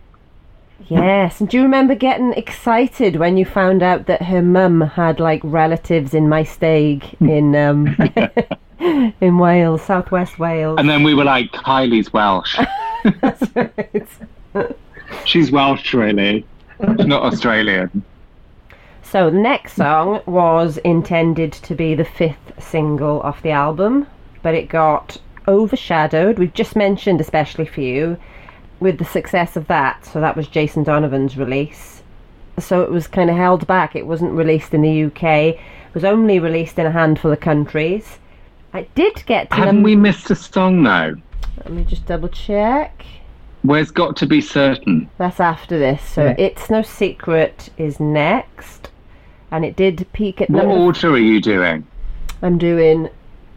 yes, and do you remember getting excited when you found out that her mum had like relatives in Maesteg in um in Wales, southwest Wales. And then we were like, Kylie's Welsh. That's right. She's Welsh, really. She's not Australian. So the next song was intended to be the fifth single off the album, but it got overshadowed. We've just mentioned, especially for you, with the success of that. So that was Jason Donovan's release. So it was kind of held back. It wasn't released in the UK. It was only released in a handful of countries. I did get to Haven't num- we missed a song though? Let me just double check. Where's got to be certain? That's after this. So Yeah. It's No Secret is next. And it did peak at What number order are you doing? I'm doing.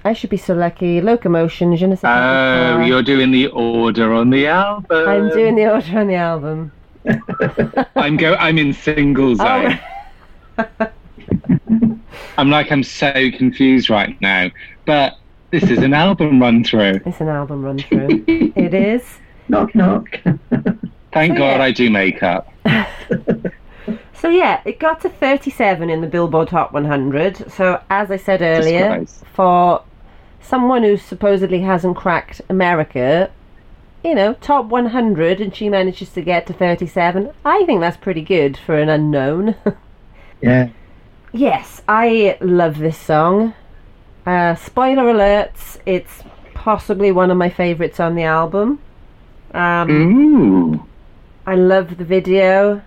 I should be so lucky. Locomotion, Je ne sais Oh, you're doing the order on the album. I'm doing the order on the album. I'm go. I'm in single zone. Oh. I'm like I'm so confused right now. But this is an album run through. It's an album run through. it is. Knock, knock. Thank So, God yeah. I do makeup. So yeah, it got to 37 in the Billboard Hot 100. So as I said earlier, Disgrace. for someone who supposedly hasn't cracked America, you know, top 100, and she manages to get to 37. I think that's pretty good for an unknown. yeah. Yes, I love this song. Uh, spoiler alerts, it's possibly one of my favourites on the album. Um, Ooh, I love the video.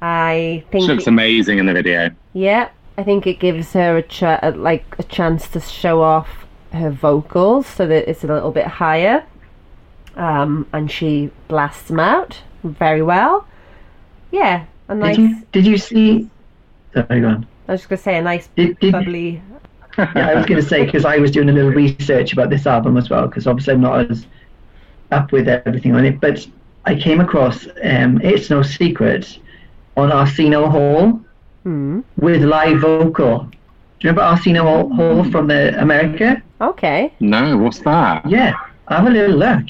I think, she looks it- amazing in the video. yeah, I think it gives her a ch- a- like a chance to show off her vocals so that it's a little bit higher. Um, and she blasts them out very well. Yeah, a nice. Did you did you see? Sorry, go on. I was just gonna say a nice Did, did, bubbly. yeah, I was going to say because I was doing a little research about this album as well because obviously I'm not as up with everything on it, but I came across um, "It's No Secret" on Arsenio Hall Hmm. with live vocal. Do you remember Arsenio Hall, Hall from the America? Okay. No, what's that? Yeah, have a little look.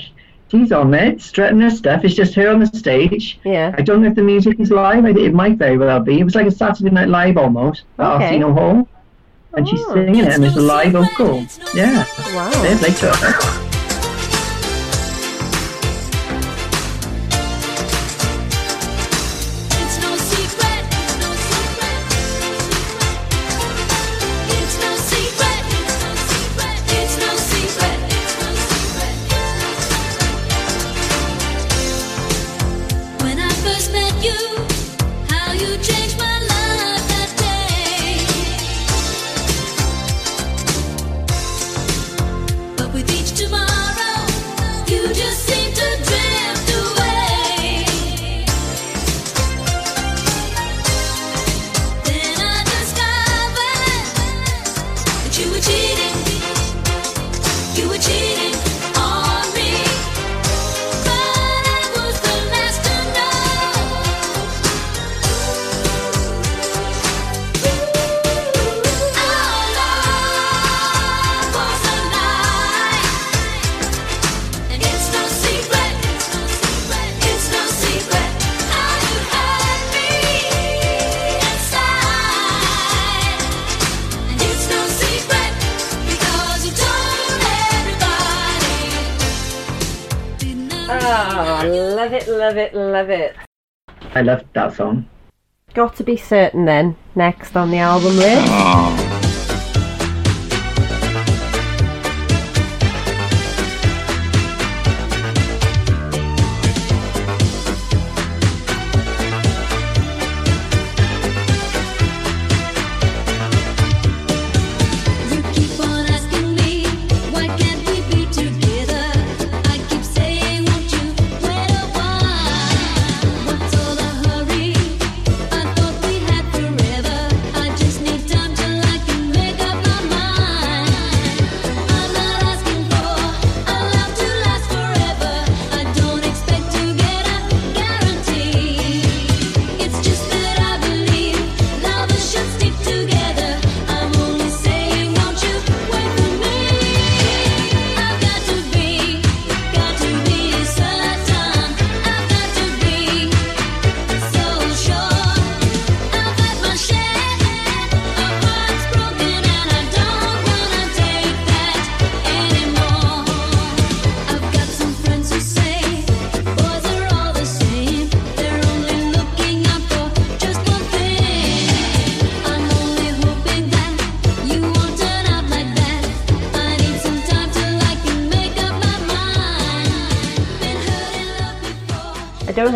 She's on there, strutting her stuff. It's just her on the stage. Yeah. I don't know if the music is live. I think It might very well be. It was like a Saturday Night Live almost at Okay. Arsenio Hall. And she's Oh. singing it, and it's a live vocal. Yeah, Wow. there's later. her. Song. Got to be certain then. Next on the album list. Oh.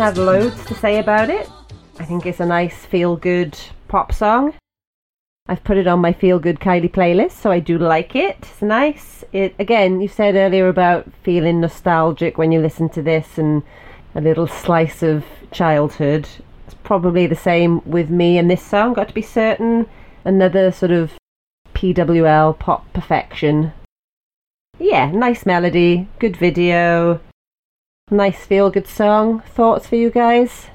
Have loads to say about it. I think it's a nice feel good pop song. I've put it on my feel good Kylie playlist, so I do like it. It's nice. It again, you said earlier about feeling nostalgic when you listen to this and a little slice of childhood. It's probably the same with me and this song. Got to be certain. Another sort of PWL pop perfection. Yeah, nice melody, good video, nice feel good song. Thoughts for you guys?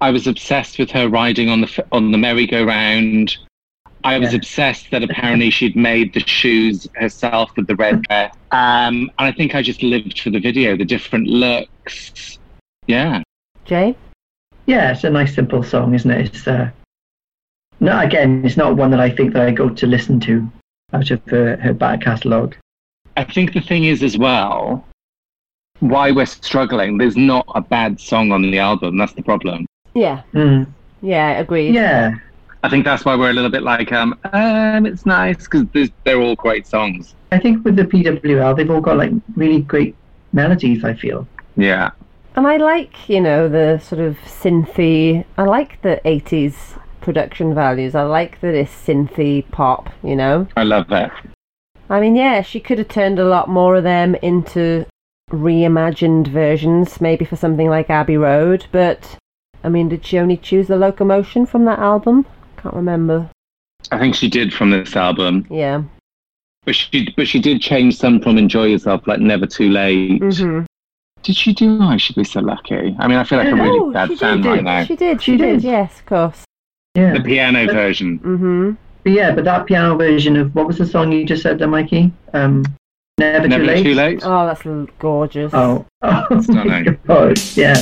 I was obsessed with her riding on the on the merry-go-round. I was Yeah. obsessed that apparently she'd made the shoes herself with the red dress. Um, and I think I just lived for the video, the different looks. Yeah. Jay? Yeah, it's a nice simple song, isn't it? It's uh, no, again, it's not one that I think that I go to listen to out of her, her back catalogue. I think the thing is as well, why we're struggling, there's not a bad song on the album. That's the problem. Yeah, Mm. yeah, agreed. Yeah, I think that's why we're a little bit like, um, um it's nice because they're all great songs. I think with the PWL, they've all got like really great melodies. I feel. Yeah. And I like, you know, the sort of synthy. I like the 80s production values. I like that it's synthy pop, you know? I love that. I mean, yeah, she could have turned a lot more of them into reimagined versions, maybe for something like Abbey Road, but I mean, did she only choose the locomotion from that album? Can't remember. I think she did from this album. Yeah. But she but she did change some from Enjoy Yourself, like Never Too Late. Mm-hmm. Did she do I Should Be So Lucky? I mean, I feel like a really Oh, bad fan did. right now. She did, she, She did. did. yes, of course. Yeah, The piano version. Mm-hmm. but yeah, but that piano version of what was the song you just said there, Mikey? Um, Never, Never too late. Too Late? Oh, that's gorgeous. Oh, oh my Stunning. God, yeah.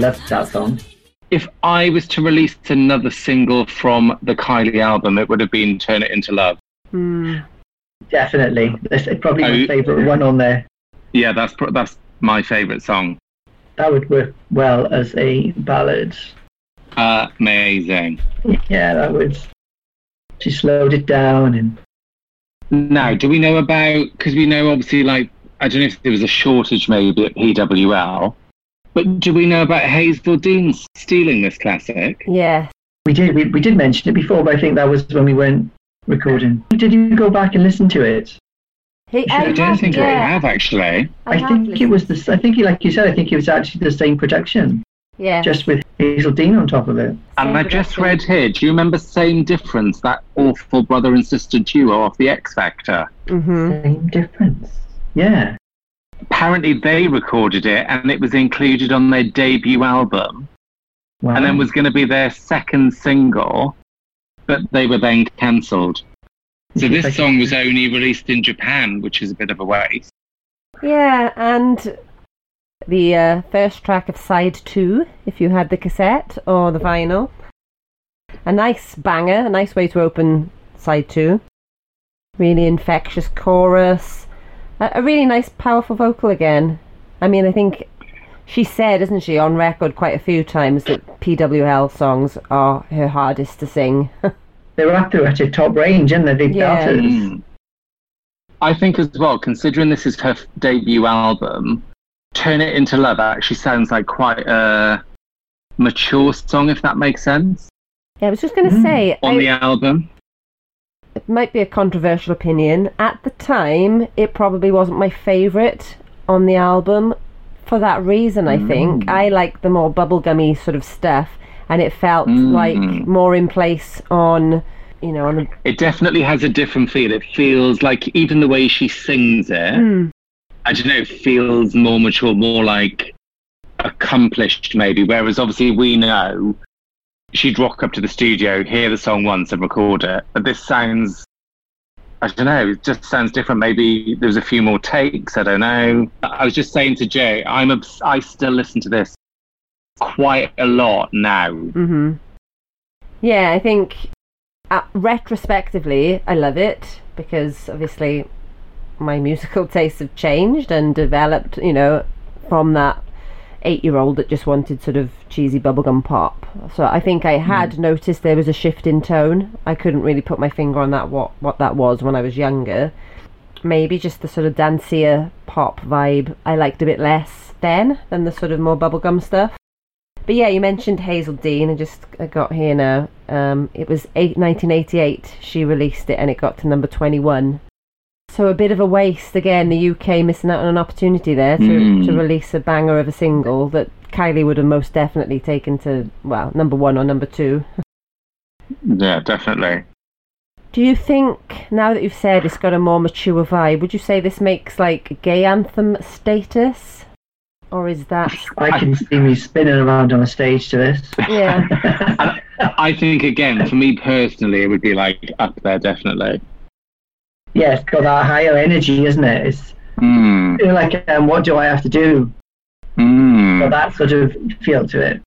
Gone. I loved that song. If I was to release another single from the Kylie album, it would have been Turn It Into Love. Hmm. Definitely, that's probably Oh, my favourite one on there. Yeah, that's that's my favourite song. That would work well as a ballad. Amazing. Yeah, that would. She slowed it down and Now, do we know about? Because we know obviously, like I don't know if there was a shortage maybe at PWL, but do we know about Hazell Dean stealing this classic? Yeah. we did we, we did mention it before, but I think that was when we weren't recording. Did you go back and listen to it? He, I, don't have, think yeah, I have actually. I, I, have think it was the. I think, like you said, I think it was actually the same production, Yeah. just with Hazell Dean on top of it. And Same I just read here. Do you remember Same Difference? That awful brother and sister duo off the X Factor. Mm-hmm. Same difference. Yeah. Apparently, they recorded it, and it was included on their debut album, Wow. and then was going to be their second single, but they were then cancelled. So this song was only released in Japan, which is a bit of a waste. Yeah, and the uh, first track of side two, if you had the cassette or the vinyl. A nice banger, a nice way to open side two. Really infectious chorus. A, a really nice, powerful vocal again. I mean, I think she said, isn't she, on record quite a few times that PWL songs are her hardest to sing. They were up to at a top range, and they? They Yeah. belters. Mm. I think as well, considering this is her f- debut album, Turn It Into Love actually sounds like quite a mature song, if that makes sense. Yeah, I was just going to say, on I- the album. Might be a controversial opinion. At the time, it probably wasn't my favourite on the album. For that reason, I think mm. I like the more bubblegummy sort of stuff, and it felt mm. like more in place on, you know, on a It definitely has a different feel. It feels like even the way she sings it, hmm. I don't know, feels more mature, more like accomplished maybe. Whereas obviously we know she'd rock up to the studio, hear the song once and record it. But this sounds I don't know, it just sounds different. Maybe there's a few more takes, I don't know. I was just saying to Jay, I'm obs- I still listen to this quite a lot now. Mm-hmm. Yeah, I think uh, retrospectively, I love it because obviously my musical tastes have changed and developed, you know, from that eight year old that just wanted sort of cheesy bubblegum pop. So I think I had noticed there was a shift in tone. I couldn't really put my finger on that what, what that was when I was younger. Maybe just the sort of dancier pop vibe I liked a bit less then than the sort of more bubblegum stuff. But yeah, you mentioned Hazell Dean. I just I got here now. Um, it was eight, 1988 she released it and it got to number 21. So a bit of a waste again. The UK missing out on an opportunity there to, Mm. to release a banger of a single that Kylie would have most definitely taken to well number one or number two. Yeah, definitely. Do you think now that you've said it's got a more mature vibe, would you say this makes like gay anthem status, or is that I can see me spinning around on a stage to this. yeah? I think again, for me personally, it would be like up there definitely. Yeah, it's got that higher energy, isn't it? It's Mm. like, um, what do I have to do? Mm. Got that sort of feel to it.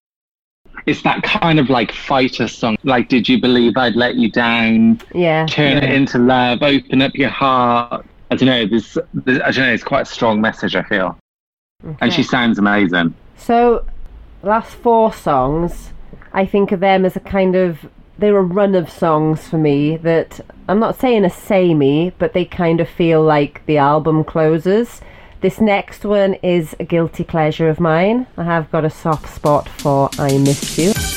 It's that kind of like fighter song. Like, did you believe I'd let you down? Yeah. Turn it into love. Open up your heart. I don't know. There's, there's, I don't know. It's quite a strong message. I feel, and she sounds amazing. So, last four songs, I think of them as a kind of they're a run of songs for me that I'm not saying a samey, but they kind of feel like the album closes. This next one is a guilty pleasure of mine. I have got a soft spot for I Miss You.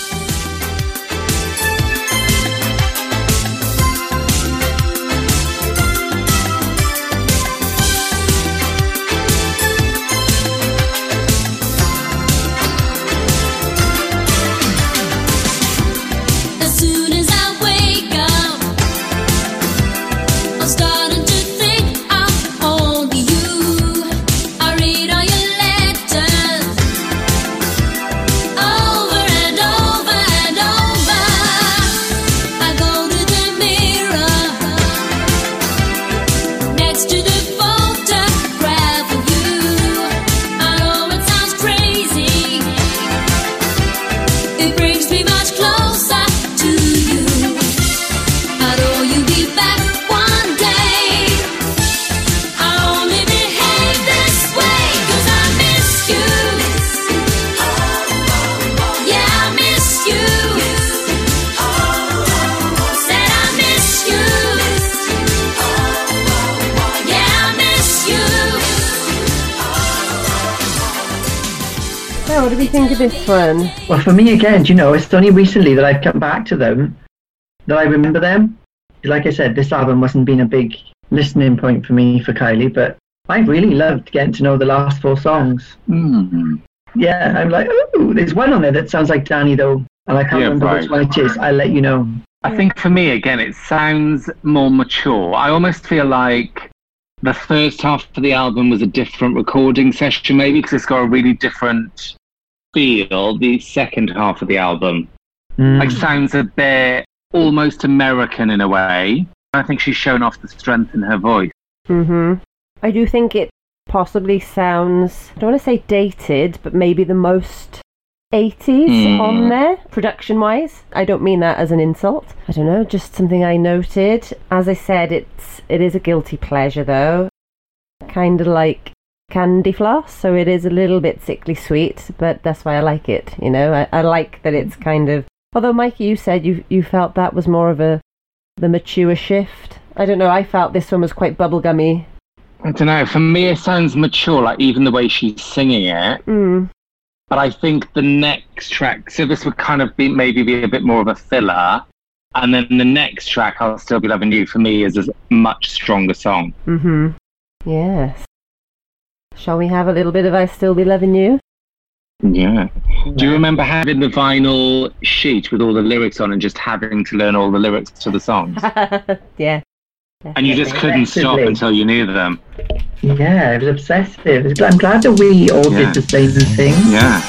Think of this one? Well, for me again, do you know, it's only recently that I've come back to them that I remember them. Like I said, this album wasn't been a big listening point for me for Kylie, but I really loved getting to know the last four songs. Mm. Yeah, I'm like, oh, there's one on there that sounds like Dannii though, and I can't Yeah, remember which one it is. I'll let you know. I think for me, again, it sounds more mature. I almost feel like the first half of the album was a different recording session, maybe because it's got a really different feel. The second half of the album Mm. like sounds a bit almost American in a way. I think she's shown off the strength in her voice. hmm I do think it possibly sounds, I don't want to say dated, but maybe the most 80s Hmm. on there, production wise. I don't mean that as an insult. I don't know, just something I noted. As I said, it's it is a guilty pleasure though. Kind of like candy floss, so it is a little bit sickly sweet, but that's why I like it, you know. I, I like that it's kind of although Mikey you said you you felt that was more of a the mature shift. I don't know, I felt this one was quite bubblegummy. I don't know. For me, it sounds mature. Like even the way she's singing it, Mm. But I think the next track, so this would kind of be maybe be a bit more of a filler. And then the next track, I'll Still Be Loving You, for me is a much stronger song. Mm-hmm. Yes. Shall we have a little bit of I Still Be Loving You? Yeah. Do you remember having the vinyl sheet with all the lyrics on and just having to learn all the lyrics to the songs? yeah. And you just couldn't stop until you knew them. Yeah, it was obsessive. I'm glad that we all Yeah. did the same thing. Yeah.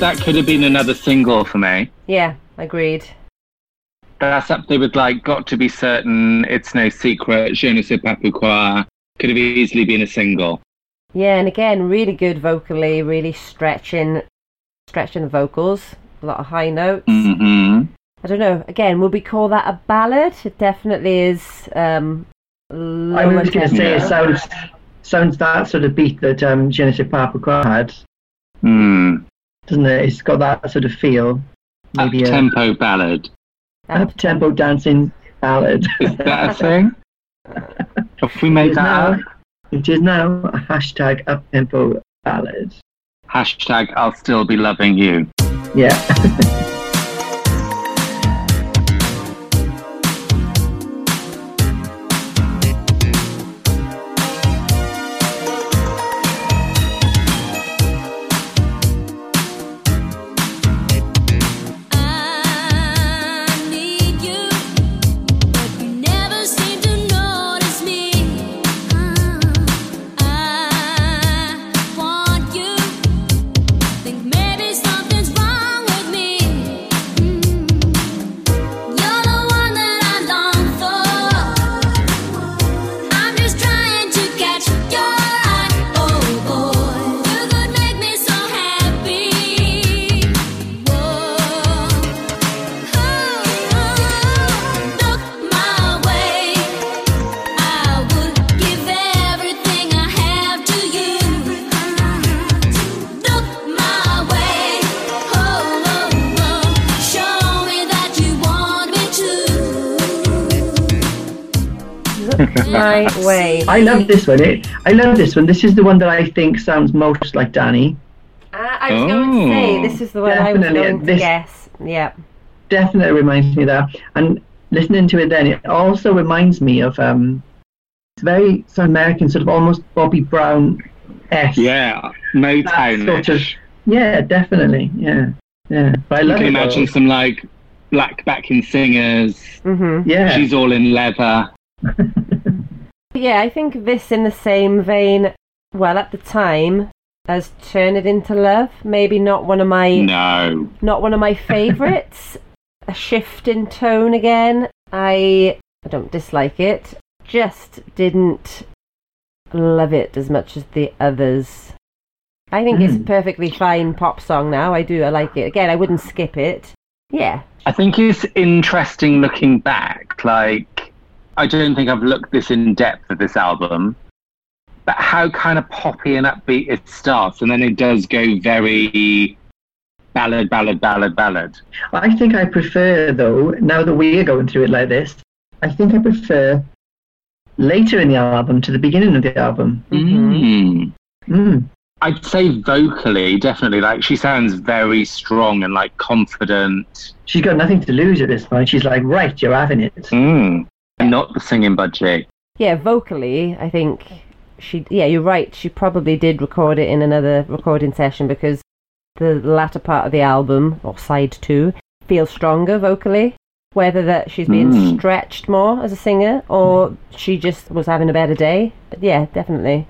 That could have been another single for me. Yeah, agreed. That's up there with like Got to Be Certain, It's No Secret, Je ne sais pas pourquoi. Could have easily been a single. Yeah, and again, really good vocally, really stretching, stretching the vocals. A lot of high notes. hmm I don't know. Again, would we call that a ballad? It definitely is. Um, I was going to say it sounds sounds that sort of beat that um, Je ne sais pas pourquoi had, Mm. Doesn't it? It's got that sort of feel. Up Maybe uh, a tempo ballad. up tempo dancing ballad. Is that a thing? Have we made that now, up? it is now a hashtag up tempo ballad. Hashtag I'll still be loving you. Yeah. I love this one. It, I love this one. This is the one that I think sounds most like Dannii. I, I was going to say Oh. this is the one I was going to this- guess. Yeah. Definitely reminds me of that. And listening to it then, it also reminds me of um, it's very sort of American, sort of almost Bobby Brown esque. Yeah, sort Motown. of- Yeah, definitely. Yeah, yeah. But I You can it. imagine though. some like black backing singers. hmm Yeah. She's all in leather. Yeah, I think this in the same vein. Well, at the time, as "Turn It Into Love," maybe not one of my No. not one of my favourites. a shift in tone again. I I don't dislike it. Just didn't love it as much as the others. I think it's a Mm. perfectly fine pop song now. I do. I like it. Again, I wouldn't skip it. Yeah. I think it's interesting looking back. Like, I don't think I've looked this in depth at this album, but how kind of poppy and upbeat it starts, and then it does go very ballad, ballad, ballad, ballad. I think I prefer, though, now that we are going through it like this, I think I prefer later in the album to the beginning of the album. Mm. Mm. I'd say vocally, definitely. Like she sounds very strong and like confident. She's got nothing to lose at this point. She's like, right, you're having it. Mm. Not the singing budgie. Yeah, vocally, I think she. Yeah, you're right. She probably did record it in another recording session because the latter part of the album or side two feels stronger vocally. Whether that she's being Mm. stretched more as a singer or she just was having a better day. But yeah, definitely.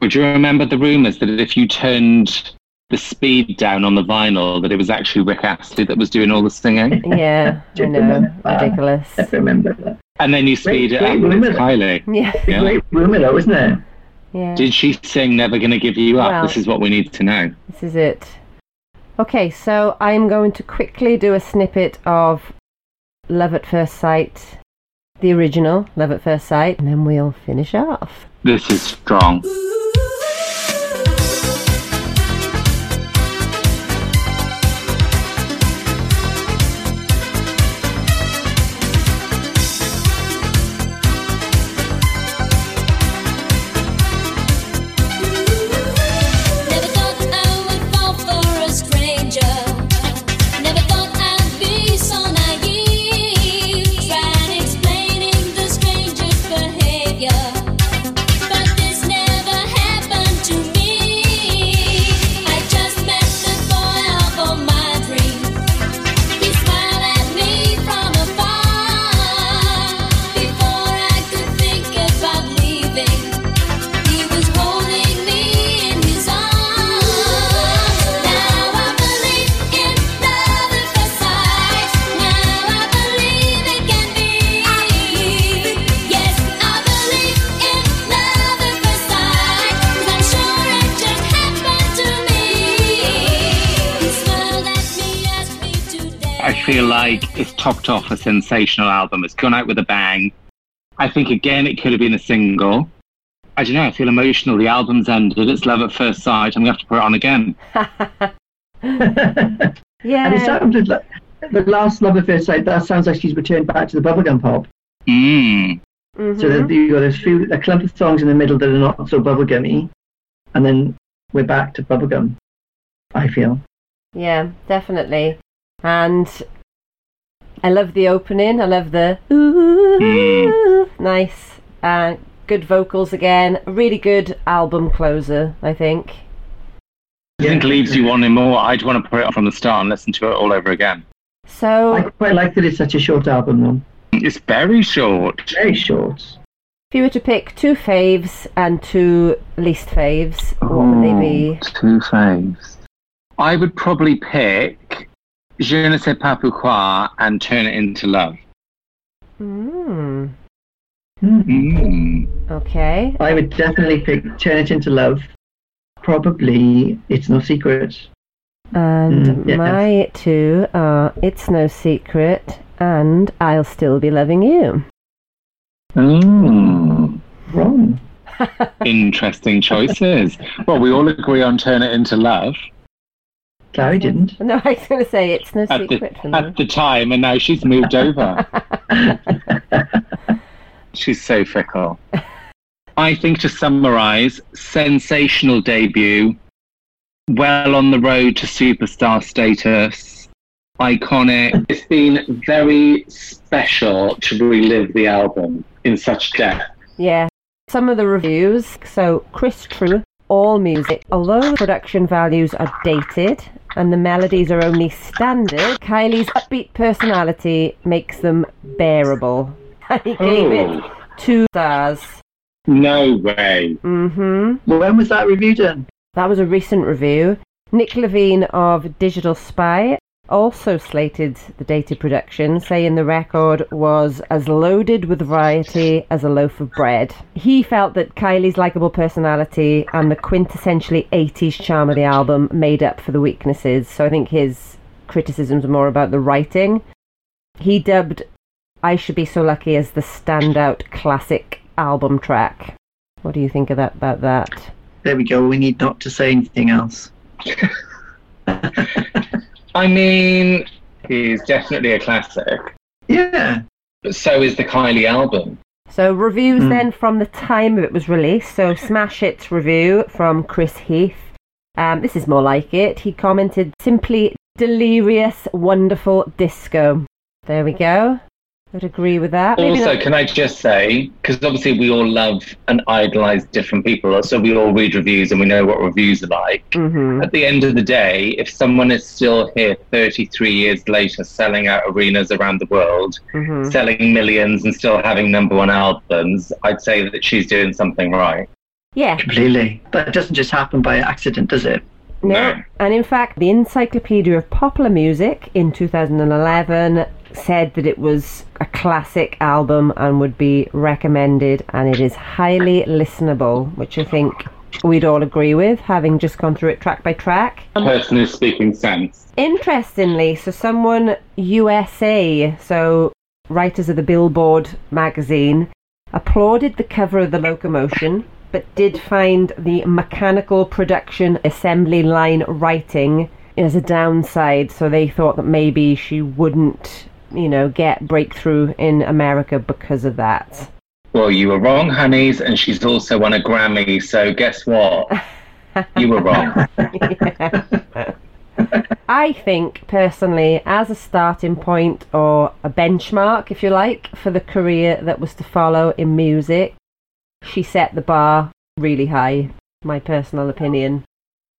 Would you remember the rumours that if you turned the speed down on the vinyl, that it was actually Rick Astley that was doing all the singing? Yeah, I know. remember. Ridiculous. I remember that. And then you speed it great up and it's rumour. Kylie. Yeah, A Yeah. great rumour, though, isn't it? yeah. Did she sing Never Gonna Give You Up? Well- this is what we need to know. This is it. Okay, so I'm going to quickly do a snippet of Love at First Sight, the original Love at First Sight, and then we'll finish off. This is strong. Like it's topped off a sensational album. It's gone out with a bang. I think again it could have been a single. I don't know. I feel emotional. The album's ended. It's love at first sight. I'm gonna have to put it on again. yeah, And it Yeah, sounded like the last Love at First Sight, that sounds like she's returned back to the bubblegum pop. Mm. mhm. So that you got a few, a clump of songs in the middle that are not so bubblegummy, and then we're back to bubblegum. I feel. yeah, definitely. And I love the opening. I love the ooh, nice, uh, good vocals again. A really good album closer, I think. I think leaves you wanting more. I'd want to put it on from the start and listen to it all over again. So, I quite like that it's such a short album, though. It's very short. Very short. If you were to pick two faves and two least faves, what would they be? Two faves. I would probably pick Je ne sais pas pourquoi and turn it into love. Mm, Hmm. Mm. okay. I would definitely pick Turn It Into Love. Probably It's No Secret. And Mm, yes. my two are It's No Secret and I'll Still Be Loving You. Mm. Wrong. Interesting choices. well, we all agree on turn it into love Clary didn't. No, I was going to say It's No at Secret the, for me. at the time, and now she's moved over. She's so fickle. I think to summarise, sensational debut, well on the road to superstar status, iconic. It's been very special to relive the album in such depth. Yeah. Some of the reviews. So, Chris True, All Music. Although production values are dated and the melodies are only standard, Kylie's upbeat personality makes them bearable. And he gave it Oh, two stars. no way. hmm when was that review done? That was a recent review. Nick Levine of Digital Spy also slated the dated production, saying the record was as loaded with variety as a loaf of bread. He felt that Kylie's likable personality and the quintessentially 80s charm of the album made up for the weaknesses, so I think his criticisms are more about the writing. He dubbed I Should Be So Lucky as the standout classic album track. What do you think of that about that? There we go. We need not to say anything else. I mean, he's definitely a classic, Yeah. but so is the Kylie album. So reviews then from the time it was released. So Smash Hits review from Chris Heath. Um, this is more like it. He commented simply delirious, wonderful disco. There we go. Would agree with that. Maybe Also, can I just say, because obviously we all love and idolize different people, so we all read reviews and we know what reviews are like. Mhm. At the end of the day, if someone is still here 33 years later selling out arenas around the world, Mhm. selling millions and still having number one albums, I'd say that she's doing something right. Yeah, Completely. But it doesn't just happen by accident, does it? No. No. And in fact, the Encyclopedia of Popular Music in 2011 said that it was a classic album and would be recommended, and it is highly listenable, which I think we'd all agree with, having just gone through it track by track. Um, Personally speaking sense. Interestingly, so someone USA, so writers of the Billboard magazine, applauded the cover of the locomotion, but did find the mechanical production assembly line writing as a downside. So they thought that maybe she wouldn't, you know, get breakthrough in America because of that. Well, you were wrong, honeys, and she's also won a Grammy, so guess what? you were wrong. I think personally, as a starting point or a benchmark, if you like, for the career that was to follow in music, she set the bar really high. My personal opinion.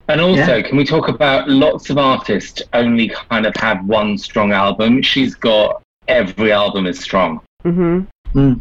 And also, can we talk about lots of artists only kind of have one strong album? She's got every album is strong. hmm Mm.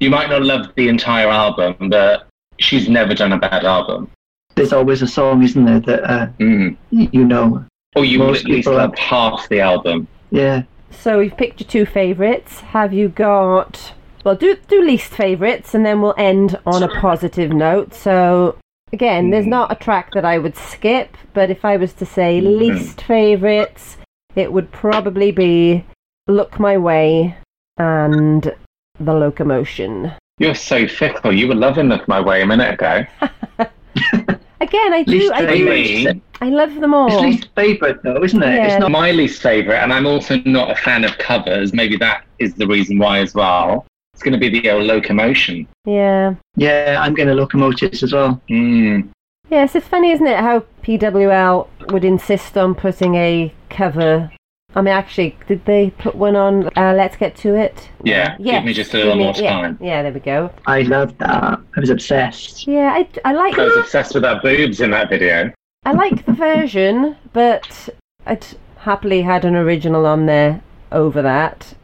You might not love the entire album, but she's never done a bad album. There's always a song, isn't there, that uh, Mm. you know. Or you will Most at least people love have- half the album. Yeah. So we've picked your two favourites. Have you got? Well, do do least favourites, and then we'll end on a positive note. So again, there's hmm. not a track that I would skip, but if I was to say hmm. least favourites, it would probably be "Look My Way" and "The Locomotion." You're so fickle. You were loving Look My Way a minute ago. Again, I do, Least I do, I love them all. It's least favourite, though, isn't it? Yeah. It's not. my least favourite, and I'm also not a fan of covers. Maybe that is the reason why as well. It's going to be the old locomotion. Yeah. Yeah, I'm going to locomotives as well. Mm. Yes, it's funny, isn't it, how PWL would insist on putting a cover. I mean, actually, did they put one on uh, Let's Get To It? Yeah, yeah. give me just a little me- more yeah, time. Yeah, there we go. I loved that. I was obsessed. Yeah, I, I like I was obsessed with her boobs in that video. I like the version, but I'd happily had an original on there over that.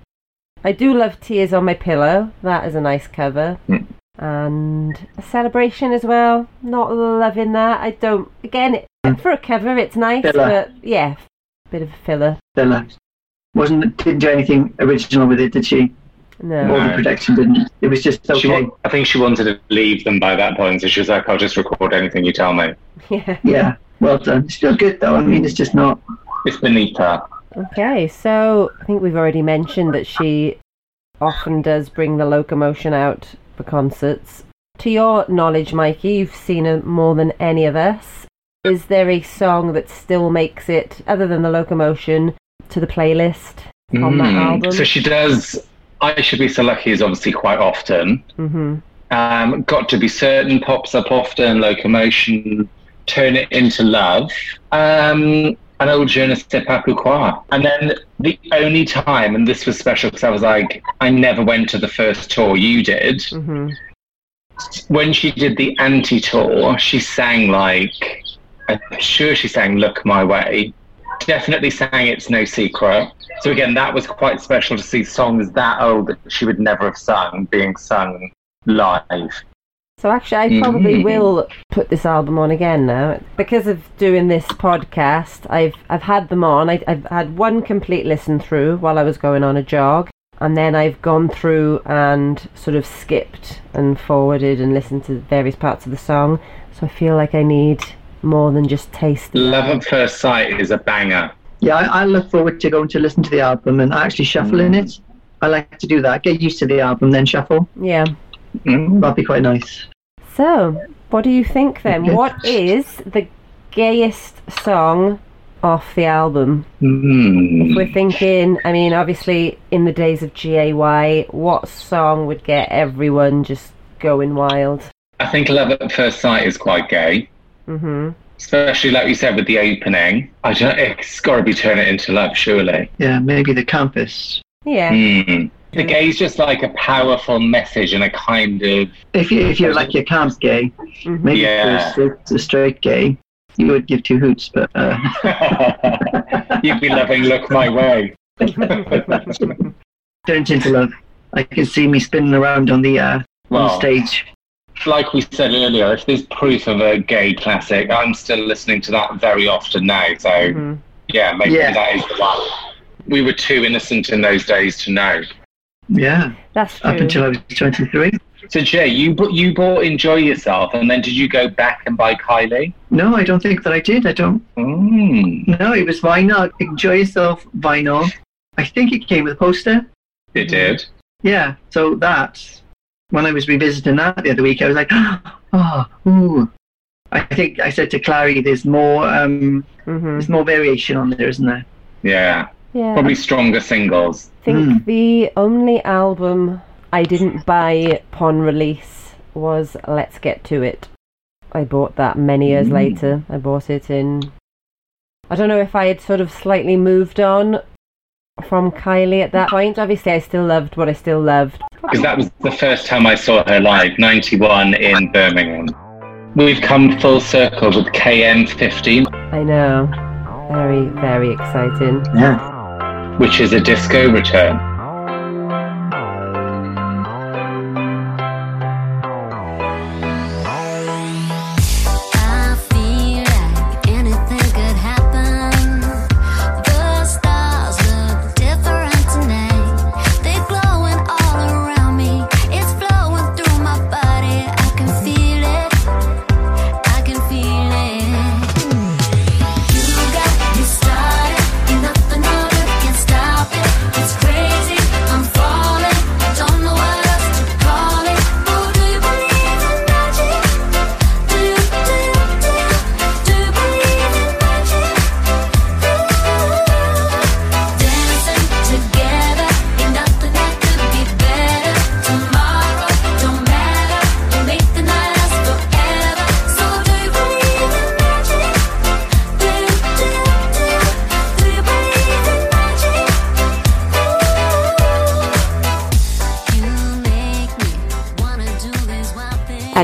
I do love Tears on My Pillow. That is a nice cover. Hmm. And a celebration as well. Not loving that. I don't. Again, it, for a cover, it's nice, Filler. but yeah, bit of a filler. Stella. Wasn't didn't do anything original with it, did she? No. No. All the production didn't. It was just She okay. wa- I think she wanted to leave them by that point, so she was like, I'll just record anything you tell me. Yeah. Yeah, well done. Still good though. I mean, it's just not. It's beneath her. Okay, so I think we've already mentioned that she often does bring the locomotion out for concerts. To your knowledge, Mikey, you've seen her more than any of us. Is there a song that still makes it, other than the locomotion, to the playlist on that Mm. album? So she does. I should be so lucky is obviously quite often. hmm Um, Got to be certain pops up often. Locomotion, turn it into love. Um, an old Je ne sais pas pourquoi. And then the only time, and this was special because I was like, I never went to the first tour you did. hmm When she did the anti tour, she sang like, I'm sure she sang Look My Way. Definitely sang It's No Secret. So again, that was quite special to see songs that old that she would never have sung being sung live. So actually, I probably Mhm. will put this album on again now because of doing this podcast. I've I've had them on. I, I've had one complete listen through while I was going on a jog, and then I've gone through and sort of skipped and forwarded and listened to various parts of the song. So I feel like I need more than just taste. it. Love at First Sight is a banger. Yeah, I, I look forward to going to listen to the album and actually shuffling Mm. it. I like to do that. Get used to the album, then shuffle. Yeah. Mm. That'd be quite nice. So, what do you think then? Okay. What is the gayest song off the album? Hmm. If we're thinking, I mean, obviously, in the days of GAY, what song would get everyone just going wild? I think Love at First Sight is quite gay, hmm especially like you said with the opening. I don't. It's got to be Turn It Into Love, surely. Yeah, maybe the campus. Yeah. Hmm. The gay is just like a powerful message and a kind of If you if you're like your camp's gay, Mhm. maybe Yeah. if you're a, a straight gay, you would give two hoots. But uh, you'd be loving Look My Way. turns into love. I can see me spinning around on the uh, on Well, the stage. like we said earlier, if there's proof of a gay classic, I'm still listening to that very often now. So Mhm. yeah, maybe Yeah. that is the one. We were too innocent in those days to know. Yeah, That's true. up until I was 23. So Jay, you bu- you bought Enjoy Yourself, and then did you go back and buy Kylie? No, I don't think that I did. I don't. Mm, No, it was vinyl. Enjoy yourself, vinyl. I think it came with a poster. it did. Yeah, so that when I was revisiting that the other week, I was like, oh, ooh. I think I said to Clary, "There's more, um, hmm there's more variation on there, isn't there?" Yeah, Yeah. probably stronger singles. I think Mm. the only album I didn't buy upon release was Let's Get To It. I bought that many years Mm. later. I bought it in. I don't know if I had sort of slightly moved on from Kylie at that point. Obviously, I still loved what I still loved. Because that was the first time I saw her live, 91 in Birmingham. We've come full circle with KM15, I know. Very, very exciting. Yeah. Which is a disco return.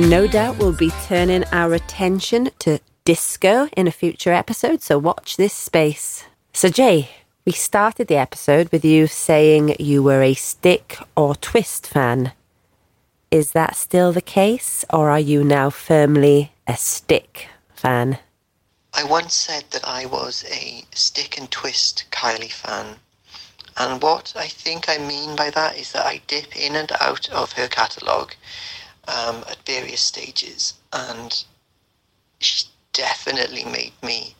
And no doubt we'll be turning our attention to disco in a future episode, so watch this space. So, Jay, we started the episode with you saying you were a stick or twist fan. Is that still the case, or are you now firmly a stick fan? I once said that I was a stick and twist Kylie fan. And what I think I mean by that is that I dip in and out of her catalogue um, at various stages. And she definitely made me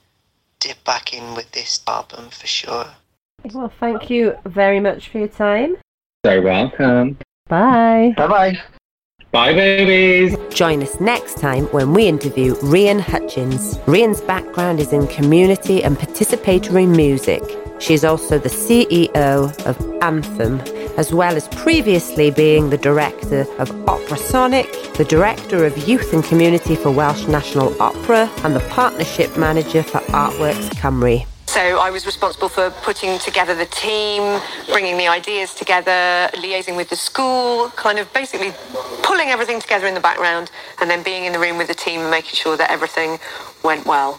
dip back in with this album for sure. Well, thank you very much for your time. So welcome. Bye. Bye bye. Bye, babies. Join us next time when we interview Rian Hutchins. Rian's background is in community and participatory music. She is also the CEO of Anthem, as well as previously being the director of Opera Sonic, the director of youth and community for Welsh National Opera, and the partnership manager for Artworks Cymru. So I was responsible for putting together the team, bringing the ideas together, liaising with the school, kind of basically pulling everything together in the background and then being in the room with the team and making sure that everything went well.